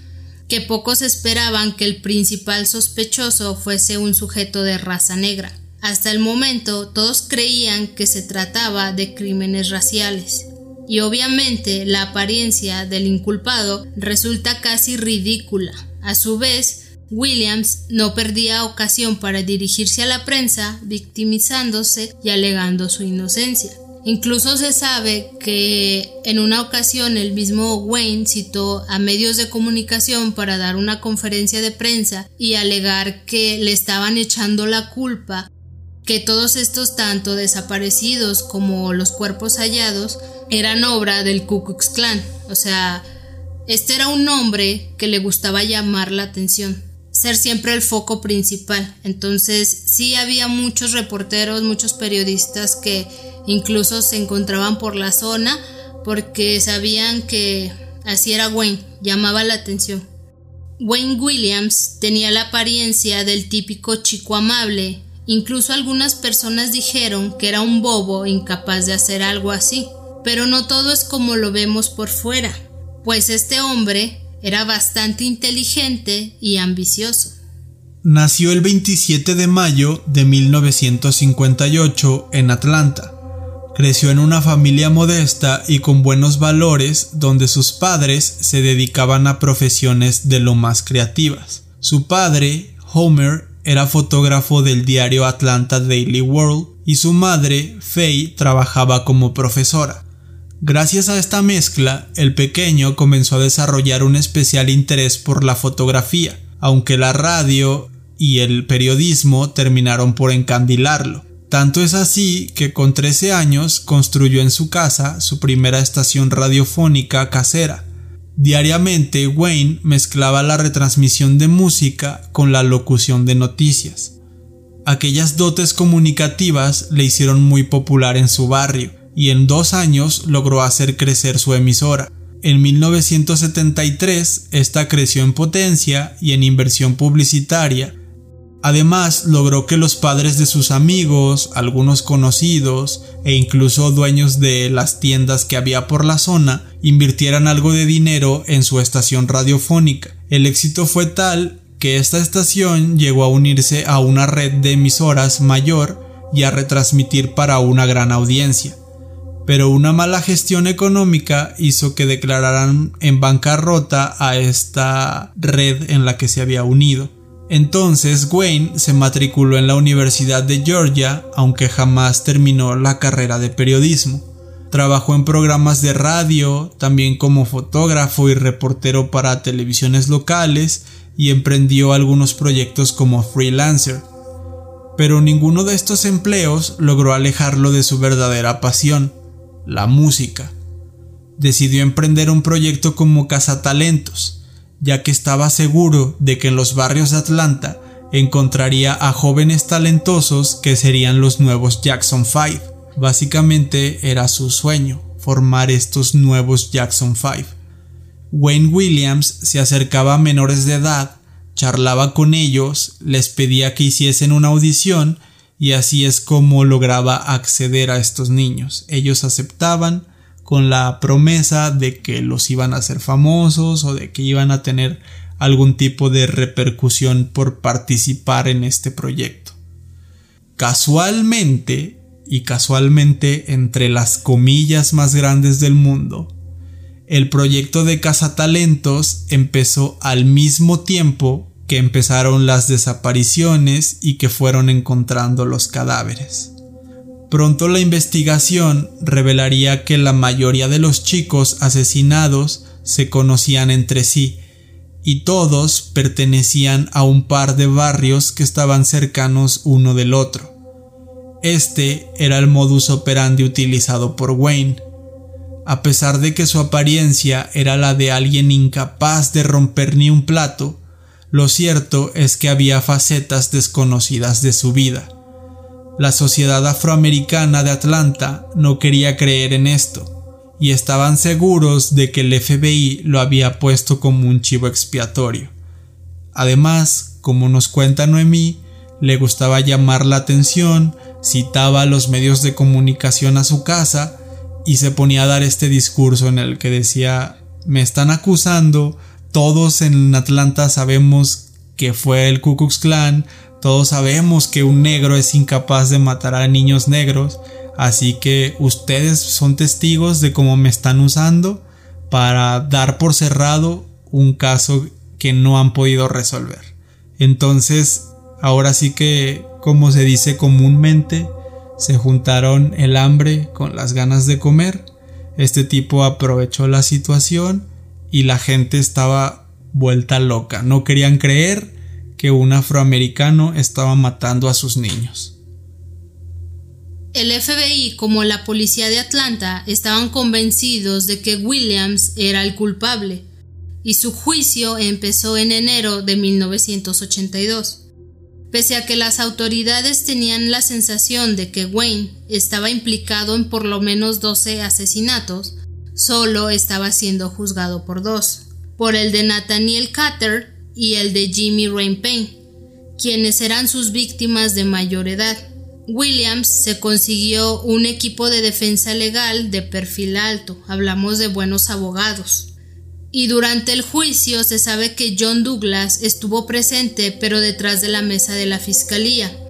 que pocos esperaban que el principal sospechoso fuese un sujeto de raza negra. Hasta el momento todos creían que se trataba de crímenes raciales y obviamente la apariencia del inculpado resulta casi ridícula. A su vez, Williams no perdía ocasión para dirigirse a la prensa, victimizándose y alegando su inocencia. Incluso se sabe que en una ocasión el mismo Wayne citó a medios de comunicación para dar una conferencia de prensa y alegar que le estaban echando la culpa que todos estos tanto desaparecidos como los cuerpos hallados eran obra del Ku Klux Klan. O sea, este era un hombre que le gustaba llamar la atención, ser siempre el foco principal. Entonces sí había muchos reporteros, muchos periodistas que incluso se encontraban por la zona porque sabían que así era Wayne, llamaba la atención. Wayne Williams tenía la apariencia del típico chico amable, incluso algunas personas dijeron que era un bobo incapaz de hacer algo así. Pero no todo es como lo vemos por fuera, pues este hombre era bastante inteligente y ambicioso. Nació el 27 de mayo de 1958 en Atlanta. Creció en una familia modesta y con buenos valores donde sus padres se dedicaban a profesiones de lo más creativas. Su padre, Homer, era fotógrafo del diario Atlanta Daily World y su madre, Faye, trabajaba como profesora. Gracias a esta mezcla, el pequeño comenzó a desarrollar un especial interés por la fotografía, aunque la radio y el periodismo terminaron por encandilarlo. Tanto es así que con 13 años construyó en su casa su primera estación radiofónica casera. Diariamente Wayne mezclaba la retransmisión de música con la locución de noticias. Aquellas dotes comunicativas le hicieron muy popular en su barrio y en dos años logró hacer crecer su emisora. En 1973 esta creció en potencia y en inversión publicitaria. Además logró que los padres de sus amigos, algunos conocidos e incluso dueños de las tiendas que había por la zona invirtieran algo de dinero en su estación radiofónica. El éxito fue tal que esta estación llegó a unirse a una red de emisoras mayor y a retransmitir para una gran audiencia pero una mala gestión económica hizo que declararan en bancarrota a esta red en la que se había unido. Entonces Wayne se matriculó en la Universidad de Georgia, aunque jamás terminó la carrera de periodismo. Trabajó en programas de radio, también como fotógrafo y reportero para televisiones locales y emprendió algunos proyectos como freelancer. Pero ninguno de estos empleos logró alejarlo de su verdadera pasión, la música. Decidió emprender un proyecto como cazatalentos, ya que estaba seguro de que en los barrios de Atlanta encontraría a jóvenes talentosos que serían los nuevos Jackson 5. Básicamente era su sueño, formar estos nuevos Jackson 5. Wayne Williams se acercaba a menores de edad, charlaba con ellos, les pedía que hiciesen una audición y así es como lograba acceder a estos niños. Ellos aceptaban con la promesa de que los iban a hacer famosos o de que iban a tener algún tipo de repercusión por participar en este proyecto. Casualmente, y casualmente entre las comillas más grandes del mundo, el proyecto de Talentos empezó al mismo tiempo que empezaron las desapariciones y que fueron encontrando los cadáveres. Pronto la investigación revelaría que la mayoría de los chicos asesinados se conocían entre sí y todos pertenecían a un par de barrios que estaban cercanos uno del otro. Este era el modus operandi utilizado por Wayne. A pesar de que su apariencia era la de alguien incapaz de romper ni un plato, lo cierto es que había facetas desconocidas de su vida. La sociedad afroamericana de Atlanta no quería creer en esto, y estaban seguros de que el FBI lo había puesto como un chivo expiatorio. Además, como nos cuenta Noemí, le gustaba llamar la atención, citaba a los medios de comunicación a su casa y se ponía a dar este discurso en el que decía me están acusando todos en Atlanta sabemos que fue el Ku Klux Klan, todos sabemos que un negro es incapaz de matar a niños negros, así que ustedes son testigos de cómo me están usando para dar por cerrado un caso que no han podido resolver. Entonces, ahora sí que, como se dice comúnmente, se juntaron el hambre con las ganas de comer. Este tipo aprovechó la situación y la gente estaba vuelta loca. No querían creer que un afroamericano estaba matando a sus niños. El FBI como la policía de Atlanta estaban convencidos de que Williams era el culpable y su juicio empezó en enero de 1982. Pese a que las autoridades tenían la sensación de que Wayne estaba implicado en por lo menos 12 asesinatos, solo estaba siendo juzgado por dos, por el de Nathaniel Cutter y el de Jimmy Rain Payne, quienes eran sus víctimas de mayor edad. Williams se consiguió un equipo de defensa legal de perfil alto, hablamos de buenos abogados. Y durante el juicio se sabe que John Douglas estuvo presente pero detrás de la mesa de la fiscalía.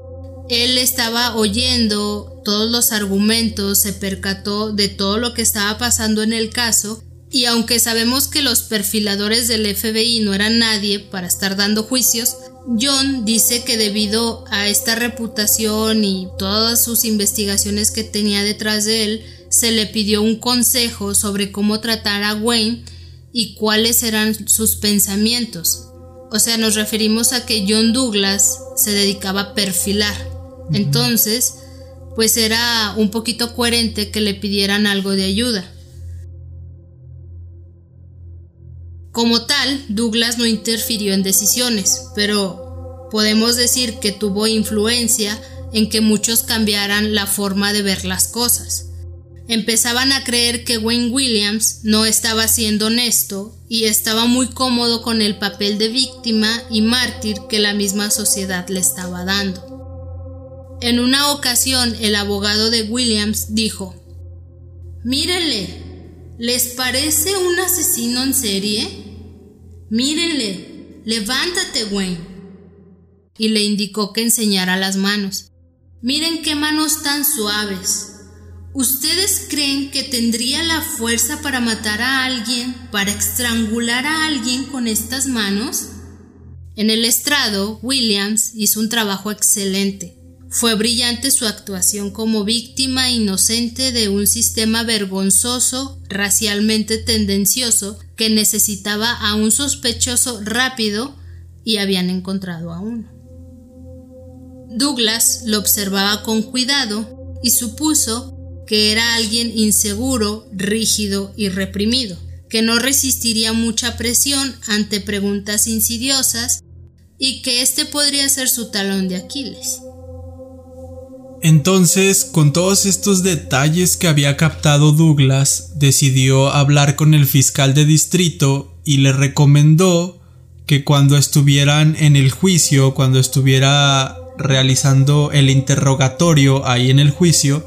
Él estaba oyendo todos los argumentos, se percató de todo lo que estaba pasando en el caso y aunque sabemos que los perfiladores del FBI no eran nadie para estar dando juicios, John dice que debido a esta reputación y todas sus investigaciones que tenía detrás de él, se le pidió un consejo sobre cómo tratar a Wayne y cuáles eran sus pensamientos. O sea, nos referimos a que John Douglas se dedicaba a perfilar. Entonces, pues era un poquito coherente que le pidieran algo de ayuda. Como tal, Douglas no interfirió en decisiones, pero podemos decir que tuvo influencia en que muchos cambiaran la forma de ver las cosas. Empezaban a creer que Wayne Williams no estaba siendo honesto y estaba muy cómodo con el papel de víctima y mártir que la misma sociedad le estaba dando. En una ocasión el abogado de Williams dijo, Mírenle, ¿les parece un asesino en serie? Mírenle, levántate, Wayne. Y le indicó que enseñara las manos. Miren qué manos tan suaves. ¿Ustedes creen que tendría la fuerza para matar a alguien, para estrangular a alguien con estas manos? En el estrado, Williams hizo un trabajo excelente. Fue brillante su actuación como víctima inocente de un sistema vergonzoso, racialmente tendencioso, que necesitaba a un sospechoso rápido y habían encontrado a uno. Douglas lo observaba con cuidado y supuso que era alguien inseguro, rígido y reprimido, que no resistiría mucha presión ante preguntas insidiosas y que este podría ser su talón de Aquiles. Entonces, con todos estos detalles que había captado Douglas, decidió hablar con el fiscal de distrito y le recomendó que cuando estuvieran en el juicio, cuando estuviera realizando el interrogatorio ahí en el juicio,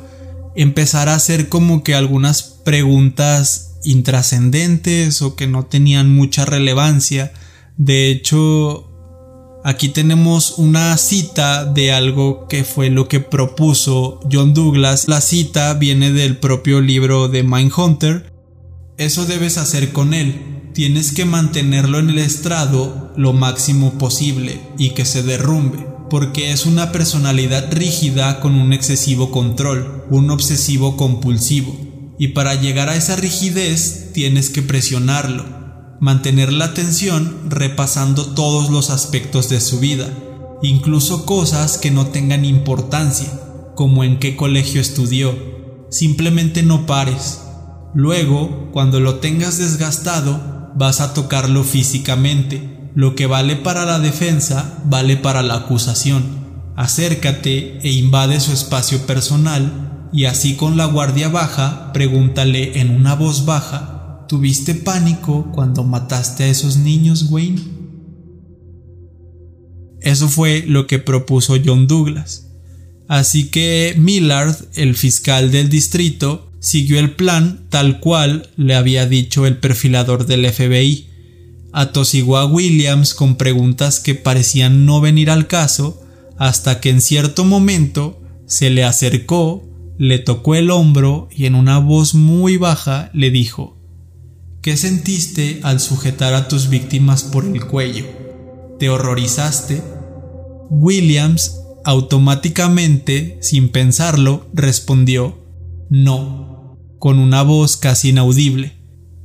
empezara a hacer como que algunas preguntas intrascendentes o que no tenían mucha relevancia. De hecho, Aquí tenemos una cita de algo que fue lo que propuso John Douglas. La cita viene del propio libro de Mindhunter. Eso debes hacer con él. Tienes que mantenerlo en el estrado lo máximo posible y que se derrumbe, porque es una personalidad rígida con un excesivo control, un obsesivo compulsivo. Y para llegar a esa rigidez tienes que presionarlo, mantener la atención repasando todos los aspectos de su vida, incluso cosas que no tengan importancia, como en qué colegio estudió. Simplemente no pares. Luego, cuando lo tengas desgastado, vas a tocarlo físicamente. Lo que vale para la defensa, vale para la acusación. Acércate e invade su espacio personal y así con la guardia baja, pregúntale en una voz baja ¿Tuviste pánico cuando mataste a esos niños, Wayne? Eso fue lo que propuso John Douglas. Así que Millard, el fiscal del distrito, siguió el plan tal cual le había dicho el perfilador del FBI. Atosiguó a Williams con preguntas que parecían no venir al caso, hasta que en cierto momento se le acercó, le tocó el hombro y en una voz muy baja le dijo ¿Qué sentiste al sujetar a tus víctimas por el cuello? ¿Te horrorizaste? Williams automáticamente, sin pensarlo, respondió no, con una voz casi inaudible.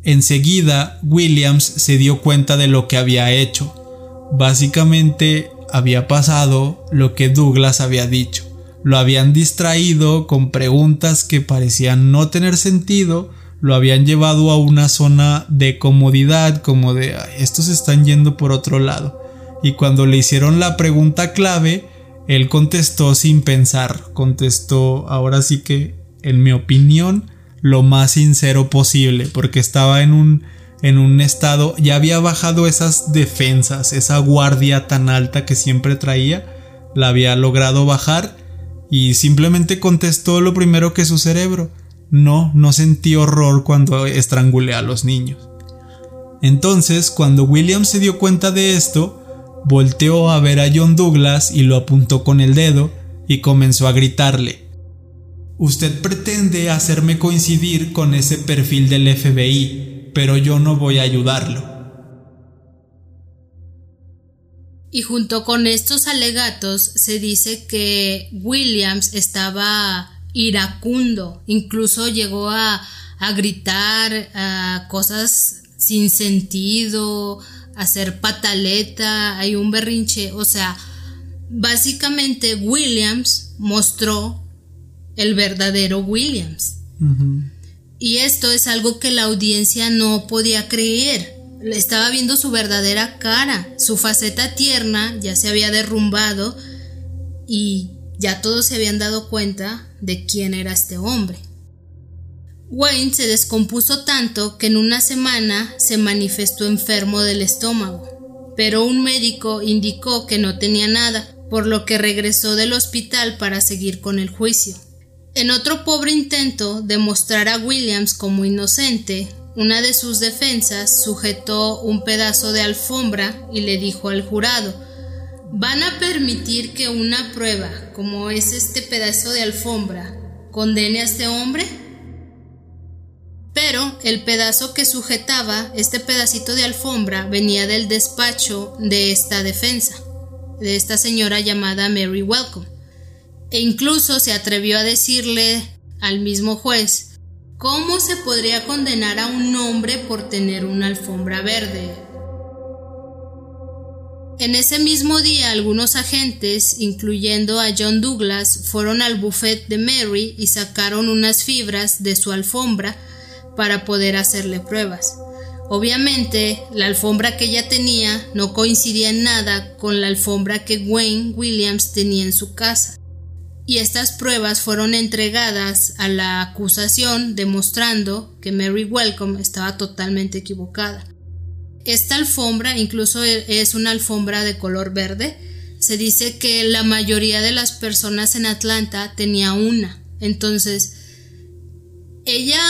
Enseguida, Williams se dio cuenta de lo que había hecho. Básicamente, había pasado lo que Douglas había dicho. Lo habían distraído con preguntas que parecían no tener sentido, lo habían llevado a una zona de comodidad, como de estos están yendo por otro lado. Y cuando le hicieron la pregunta clave, él contestó sin pensar, contestó ahora sí que, en mi opinión, lo más sincero posible, porque estaba en un, en un estado, ya había bajado esas defensas, esa guardia tan alta que siempre traía, la había logrado bajar y simplemente contestó lo primero que su cerebro. No, no sentí horror cuando estrangulé a los niños. Entonces, cuando William se dio cuenta de esto, volteó a ver a John Douglas y lo apuntó con el dedo y comenzó a gritarle. Usted pretende hacerme coincidir con ese perfil del FBI, pero yo no voy a ayudarlo. Y junto con estos alegatos se dice que Williams estaba iracundo, incluso llegó a, gritar a cosas sin sentido, a hacer pataleta, hay un berrinche, o sea, básicamente Williams mostró el verdadero Williams. Y esto es algo que la audiencia no podía creer. Estaba viendo su verdadera cara, su faceta tierna ya se había derrumbado y ya todos se habían dado cuenta de quién era este hombre. Wayne se descompuso tanto que en una semana se manifestó enfermo del estómago, pero un médico indicó que no tenía nada, por lo que regresó del hospital para seguir con el juicio. En otro pobre intento de mostrar a Williams como inocente, una de sus defensas sujetó un pedazo de alfombra y le dijo al jurado ¿Van a permitir que una prueba como es este pedazo de alfombra condene a este hombre? Pero el pedazo que sujetaba este pedacito de alfombra venía del despacho de esta defensa, de esta señora llamada Mary Welcome e incluso se atrevió a decirle al mismo juez cómo se podría condenar a un hombre por tener una alfombra verde. En ese mismo día algunos agentes, incluyendo a John Douglas, fueron al buffet de Mary y sacaron unas fibras de su alfombra para poder hacerle pruebas. Obviamente, la alfombra que ella tenía no coincidía en nada con la alfombra que Wayne Williams tenía en su casa y estas pruebas fueron entregadas a la acusación demostrando que Mary Welcome estaba totalmente equivocada. Esta alfombra incluso e, es una alfombra de color verde. Se dice que la mayoría de las personas en Atlanta tenía una. Entonces, ella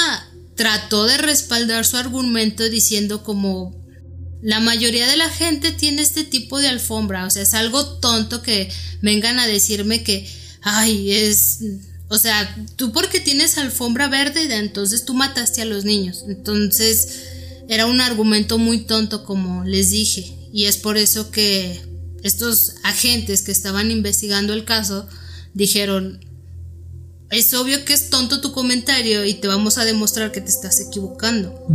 trató de respaldar su argumento diciendo como la mayoría de la gente tiene este tipo de alfombra, o sea, es algo tonto que vengan a decirme que ay, es, o sea, tú porque tienes alfombra verde, entonces tú mataste a los niños. Entonces era un argumento muy tonto, como les dije, y es por eso que estos agentes que estaban investigando el caso dijeron, es obvio que es tonto tu comentario y te vamos a demostrar que te estás equivocando.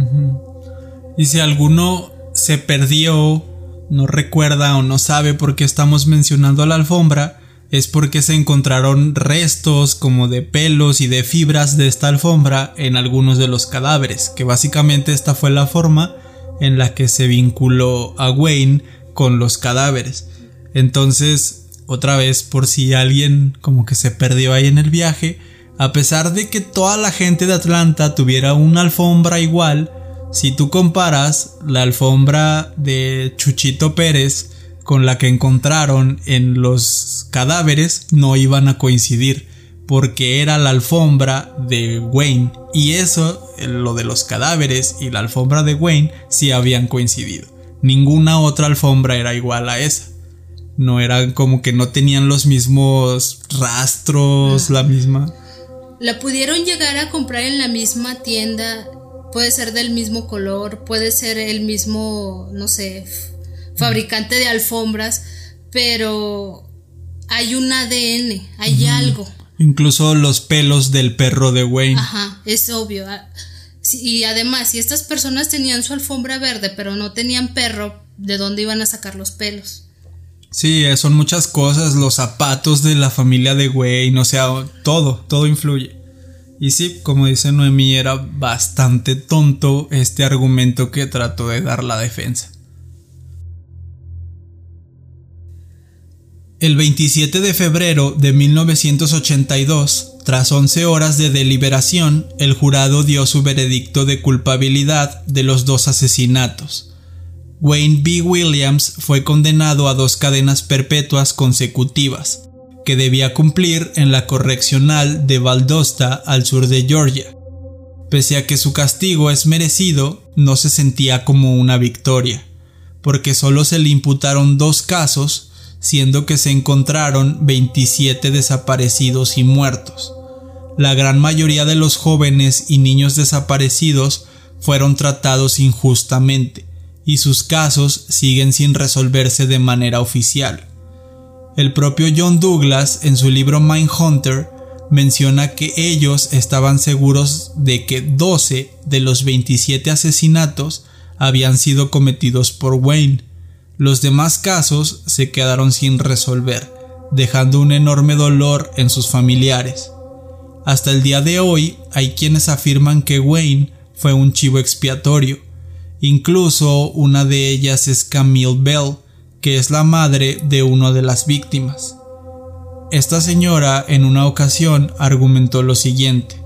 Y si alguno se perdió, no recuerda o no sabe por qué estamos mencionando la alfombra, es porque se encontraron restos como de pelos y de fibras de esta alfombra en algunos de los cadáveres, que básicamente esta fue la forma en la que se vinculó a Wayne con los cadáveres. Entonces, otra vez, por si alguien como que se perdió ahí en el viaje, a pesar de que toda la gente de Atlanta tuviera una alfombra igual, si tú comparas la alfombra de Chuchito Pérez con la que encontraron en los cadáveres no iban a coincidir porque era la alfombra de Wayne y eso, lo de los cadáveres y la alfombra de Wayne sí habían coincidido. Ninguna otra alfombra era igual a esa. No eran como que no tenían los mismos rastros, la misma. La pudieron llegar a comprar en la misma tienda, puede ser del mismo color, puede ser el mismo, no sé, fabricante de alfombras, pero hay un ADN, hay algo. Incluso los pelos del perro de Wayne. Ajá, es obvio. Ah, y además, si estas personas tenían su alfombra verde, pero no tenían perro, ¿de dónde iban a sacar los pelos? Sí, eh, son muchas cosas, los zapatos de la familia de Wayne, o sea, todo, todo influye. Y sí, como dice Noemí, era bastante tonto este argumento que trató de dar la defensa. El 27 de febrero de 1982, tras 11 horas de deliberación, el jurado dio su veredicto de culpabilidad de los dos asesinatos. Wayne B. Williams fue condenado a dos cadenas perpetuas consecutivas, que debía cumplir en la correccional de Valdosta al sur de Georgia. Pese a que su castigo es merecido, no se sentía como una victoria, porque solo se le imputaron dos casos siendo que se encontraron 27 desaparecidos y muertos. La gran mayoría de los jóvenes y niños desaparecidos fueron tratados injustamente, y sus casos siguen sin resolverse de manera oficial. El propio John Douglas, en su libro Mindhunter, menciona que ellos estaban seguros de que 12 de los 27 asesinatos habían sido cometidos por Wayne, los demás casos se quedaron sin resolver, dejando un enorme dolor en sus familiares. Hasta el día de hoy hay quienes afirman que Wayne fue un chivo expiatorio. Incluso una de ellas es Camille Bell, que es la madre de una de las víctimas. Esta señora en una ocasión argumentó lo siguiente.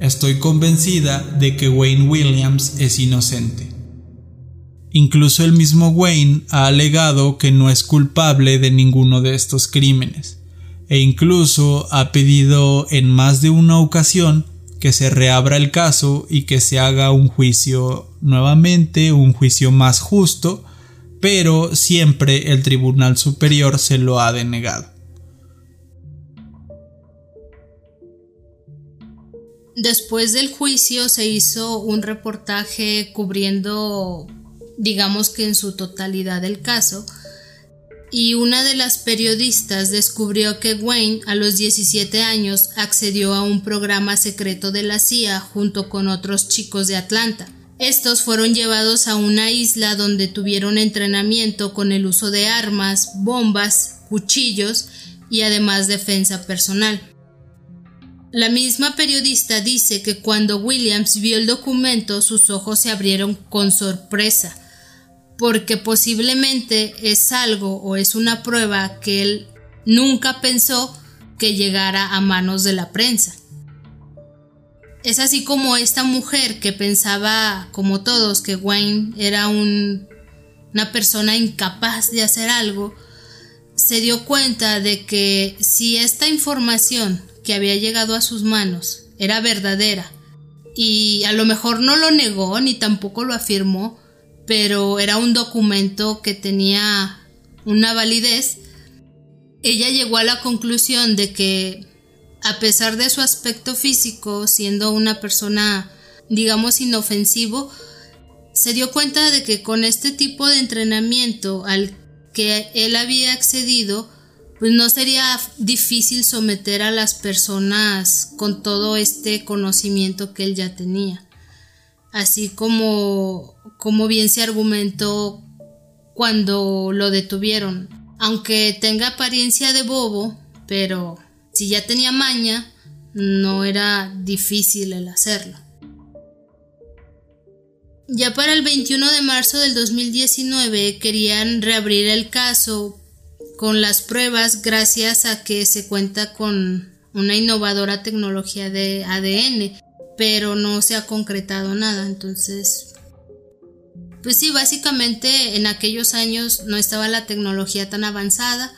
Estoy convencida de que Wayne Williams es inocente. Incluso el mismo Wayne ha alegado que no es culpable de ninguno de estos crímenes, e incluso ha pedido en más de una ocasión que se reabra el caso y que se haga un juicio nuevamente, un juicio más justo, pero siempre el Tribunal Superior se lo ha denegado. Después del juicio se hizo un reportaje cubriendo digamos que en su totalidad el caso, y una de las periodistas descubrió que Wayne a los 17 años accedió a un programa secreto de la CIA junto con otros chicos de Atlanta. Estos fueron llevados a una isla donde tuvieron entrenamiento con el uso de armas, bombas, cuchillos y además defensa personal. La misma periodista dice que cuando Williams vio el documento sus ojos se abrieron con sorpresa porque posiblemente es algo o es una prueba que él nunca pensó que llegara a manos de la prensa. Es así como esta mujer que pensaba, como todos, que Wayne era una persona incapaz de hacer algo, se dio cuenta de que si esta información que había llegado a sus manos era verdadera, y a lo mejor no lo negó ni tampoco lo afirmó, pero era un documento que tenía una validez, ella llegó a la conclusión de que a pesar de su aspecto físico, siendo una persona, digamos, inofensivo, se dio cuenta de que con este tipo de entrenamiento al que él había accedido, pues no sería difícil someter a las personas con todo este conocimiento que él ya tenía. Así como, como bien se argumentó cuando lo detuvieron. Aunque tenga apariencia de bobo, pero si ya tenía maña, no era difícil el hacerlo. Ya para el 21 de marzo del 2019 querían reabrir el caso con las pruebas gracias a que se cuenta con una innovadora tecnología de ADN pero no se ha concretado nada. Entonces, pues sí, básicamente en aquellos años no estaba la tecnología tan avanzada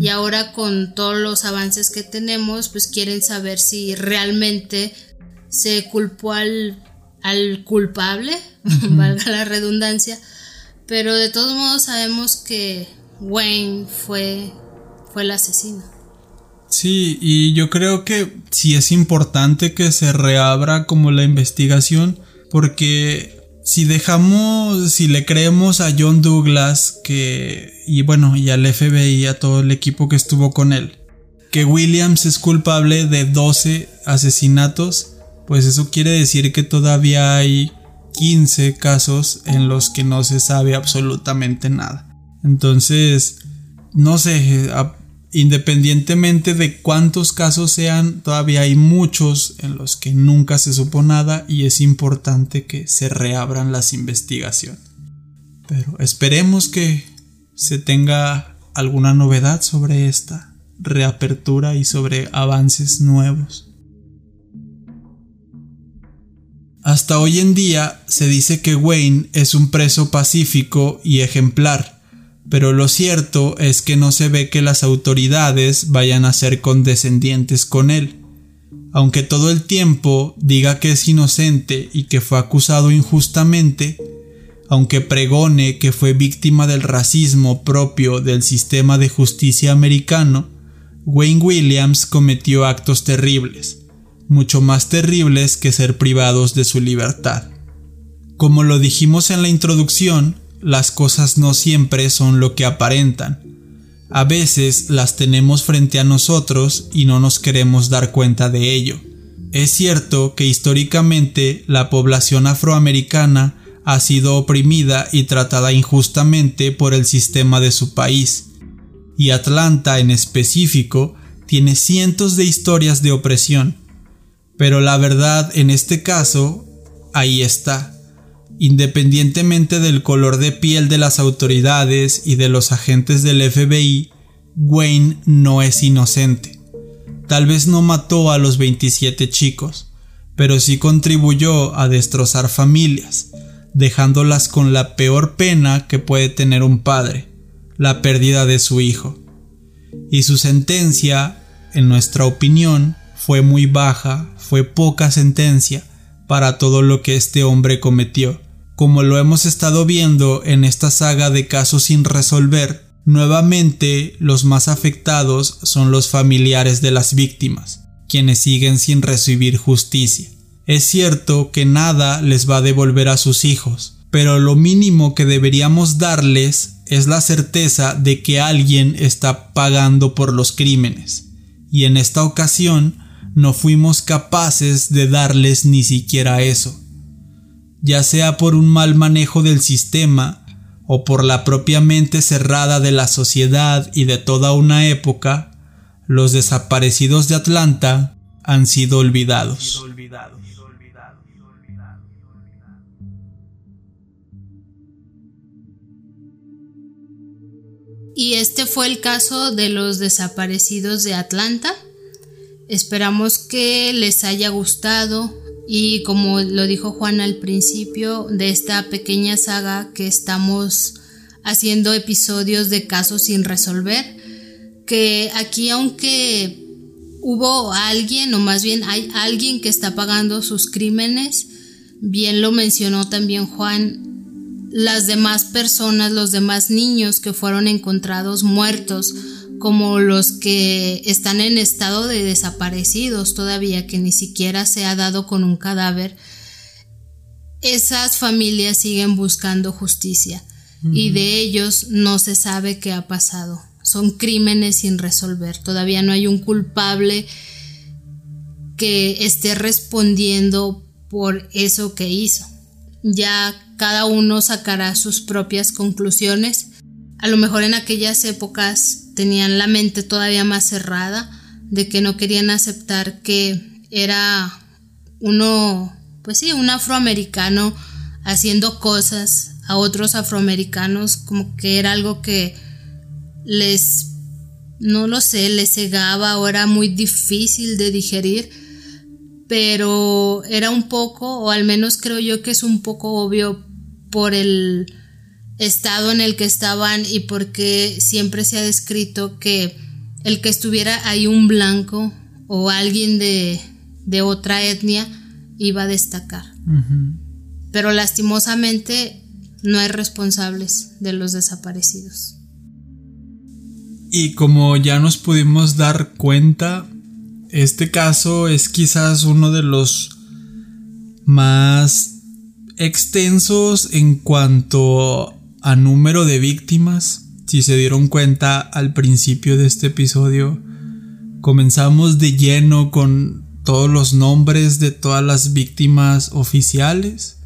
y ahora con todos los avances que tenemos, pues quieren saber si realmente se culpó al, al culpable, valga la redundancia, pero de todos modos sabemos que Wayne fue, fue el asesino. Sí, y yo creo que sí es importante que se reabra como la investigación porque si dejamos, si le creemos a John Douglas que, y bueno, y al FBI, a todo el equipo que estuvo con él, que Williams es culpable de 12 asesinatos, pues eso quiere decir que todavía hay 15 casos en los que no se sabe absolutamente nada. Entonces, no sé, independientemente de cuántos casos sean, todavía hay muchos en los que nunca se supo nada y es importante que se reabran las investigaciones. Pero esperemos que se tenga alguna novedad sobre esta reapertura y sobre avances nuevos. Hasta hoy en día se dice que Wayne es un preso pacífico y ejemplar, pero lo cierto es que no se ve que las autoridades vayan a ser condescendientes con él. Aunque todo el tiempo diga que es inocente y que fue acusado injustamente, aunque pregone que fue víctima del racismo propio del sistema de justicia americano, Wayne Williams cometió actos terribles, mucho más terribles que ser privados de su libertad. Como lo dijimos en la introducción, las cosas no siempre son lo que aparentan. A veces las tenemos frente a nosotros y no nos queremos dar cuenta de ello. Es cierto que históricamente la población afroamericana ha sido oprimida y tratada injustamente por el sistema de su país, y Atlanta en específico tiene cientos de historias de opresión. Pero la verdad en este caso, ahí está Independientemente del color de piel de las autoridades y de los agentes del FBI, Wayne no es inocente. Tal vez no mató a los 27 chicos, pero sí contribuyó a destrozar familias, dejándolas con la peor pena que puede tener un padre, la pérdida de su hijo. Y su sentencia, en nuestra opinión, fue muy baja, fue poca sentencia para todo lo que este hombre cometió como lo hemos estado viendo en esta saga de casos sin resolver, nuevamente los más afectados son los familiares de las víctimas, quienes siguen sin recibir justicia. Es cierto que nada les va a devolver a sus hijos, pero lo mínimo que deberíamos darles es la certeza de que alguien está pagando por los crímenes. Y en esta ocasión no fuimos capaces de darles ni siquiera eso ya sea por un mal manejo del sistema o por la propia mente cerrada de la sociedad y de toda una época, los desaparecidos de Atlanta han sido olvidados. Y este fue el caso de los desaparecidos de Atlanta. Esperamos que les haya gustado y como lo dijo Juan al principio de esta pequeña saga que estamos haciendo episodios de casos sin resolver, que aquí aunque hubo alguien o más bien hay alguien que está pagando sus crímenes, bien lo mencionó también Juan, las demás personas, los demás niños que fueron encontrados muertos, como los que están en estado de desaparecidos todavía, que ni siquiera se ha dado con un cadáver, esas familias siguen buscando justicia y de ellos no se sabe qué ha pasado. Son crímenes sin resolver. Todavía no hay un culpable que esté respondiendo por eso que hizo. Ya cada uno sacará sus propias conclusiones. A lo mejor en aquellas épocas tenían la mente todavía más cerrada, de que no querían aceptar que era uno, pues sí, un afroamericano haciendo cosas a otros afroamericanos, como que era algo que les, no lo sé, les cegaba o era muy difícil de digerir, pero era un poco, o al menos creo yo que es un poco obvio por el estado en el que estaban y porque siempre se ha descrito que el que estuviera ahí un blanco o alguien de, otra etnia iba a destacar. Pero lastimosamente no hay responsables de los desaparecidos. Y como ya nos pudimos dar cuenta, este caso es quizás uno de los más extensos en cuanto a número de víctimas. Si se dieron cuenta al principio de este episodio, comenzamos de lleno con todos los nombres de todas las víctimas oficiales.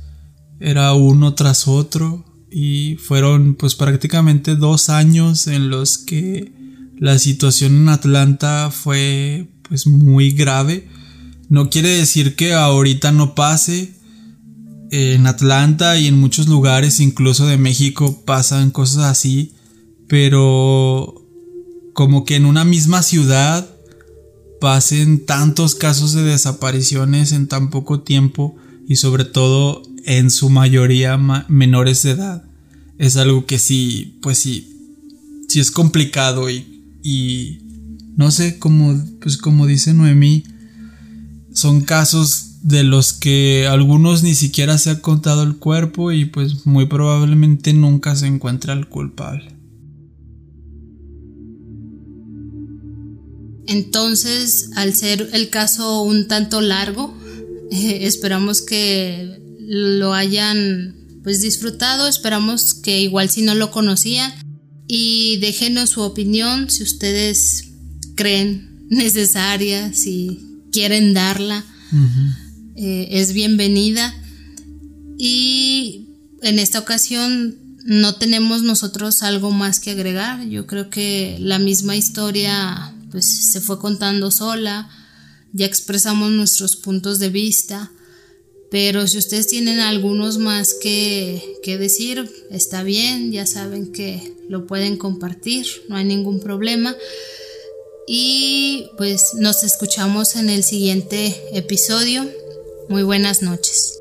Era uno tras otro y fueron pues prácticamente dos años en los que la situación en Atlanta fue pues muy grave. No quiere decir que ahorita no pase. En Atlanta y en muchos lugares, incluso de México, pasan cosas así. Pero como que en una misma ciudad pasen tantos casos de desapariciones en tan poco tiempo y sobre todo en su mayoría menores de edad. Es algo que sí, pues sí, sí es complicado y, y no sé, como, pues como dice Noemí, son casos de los que algunos ni siquiera se ha contado el cuerpo y pues muy probablemente nunca se encuentra el culpable. Entonces, al ser el caso un tanto largo, eh, esperamos que lo hayan pues disfrutado, esperamos que igual si no lo conocían. Y déjenos su opinión si ustedes creen necesaria, si quieren darla, eh, es bienvenida. Y en esta ocasión no tenemos nosotros algo más que agregar, yo creo que la misma historia pues se fue contando sola, ya expresamos nuestros puntos de vista, pero si ustedes tienen algunos más que, que decir, está bien, ya saben que lo pueden compartir, no hay ningún problema. Y pues nos escuchamos en el siguiente episodio. Muy buenas noches.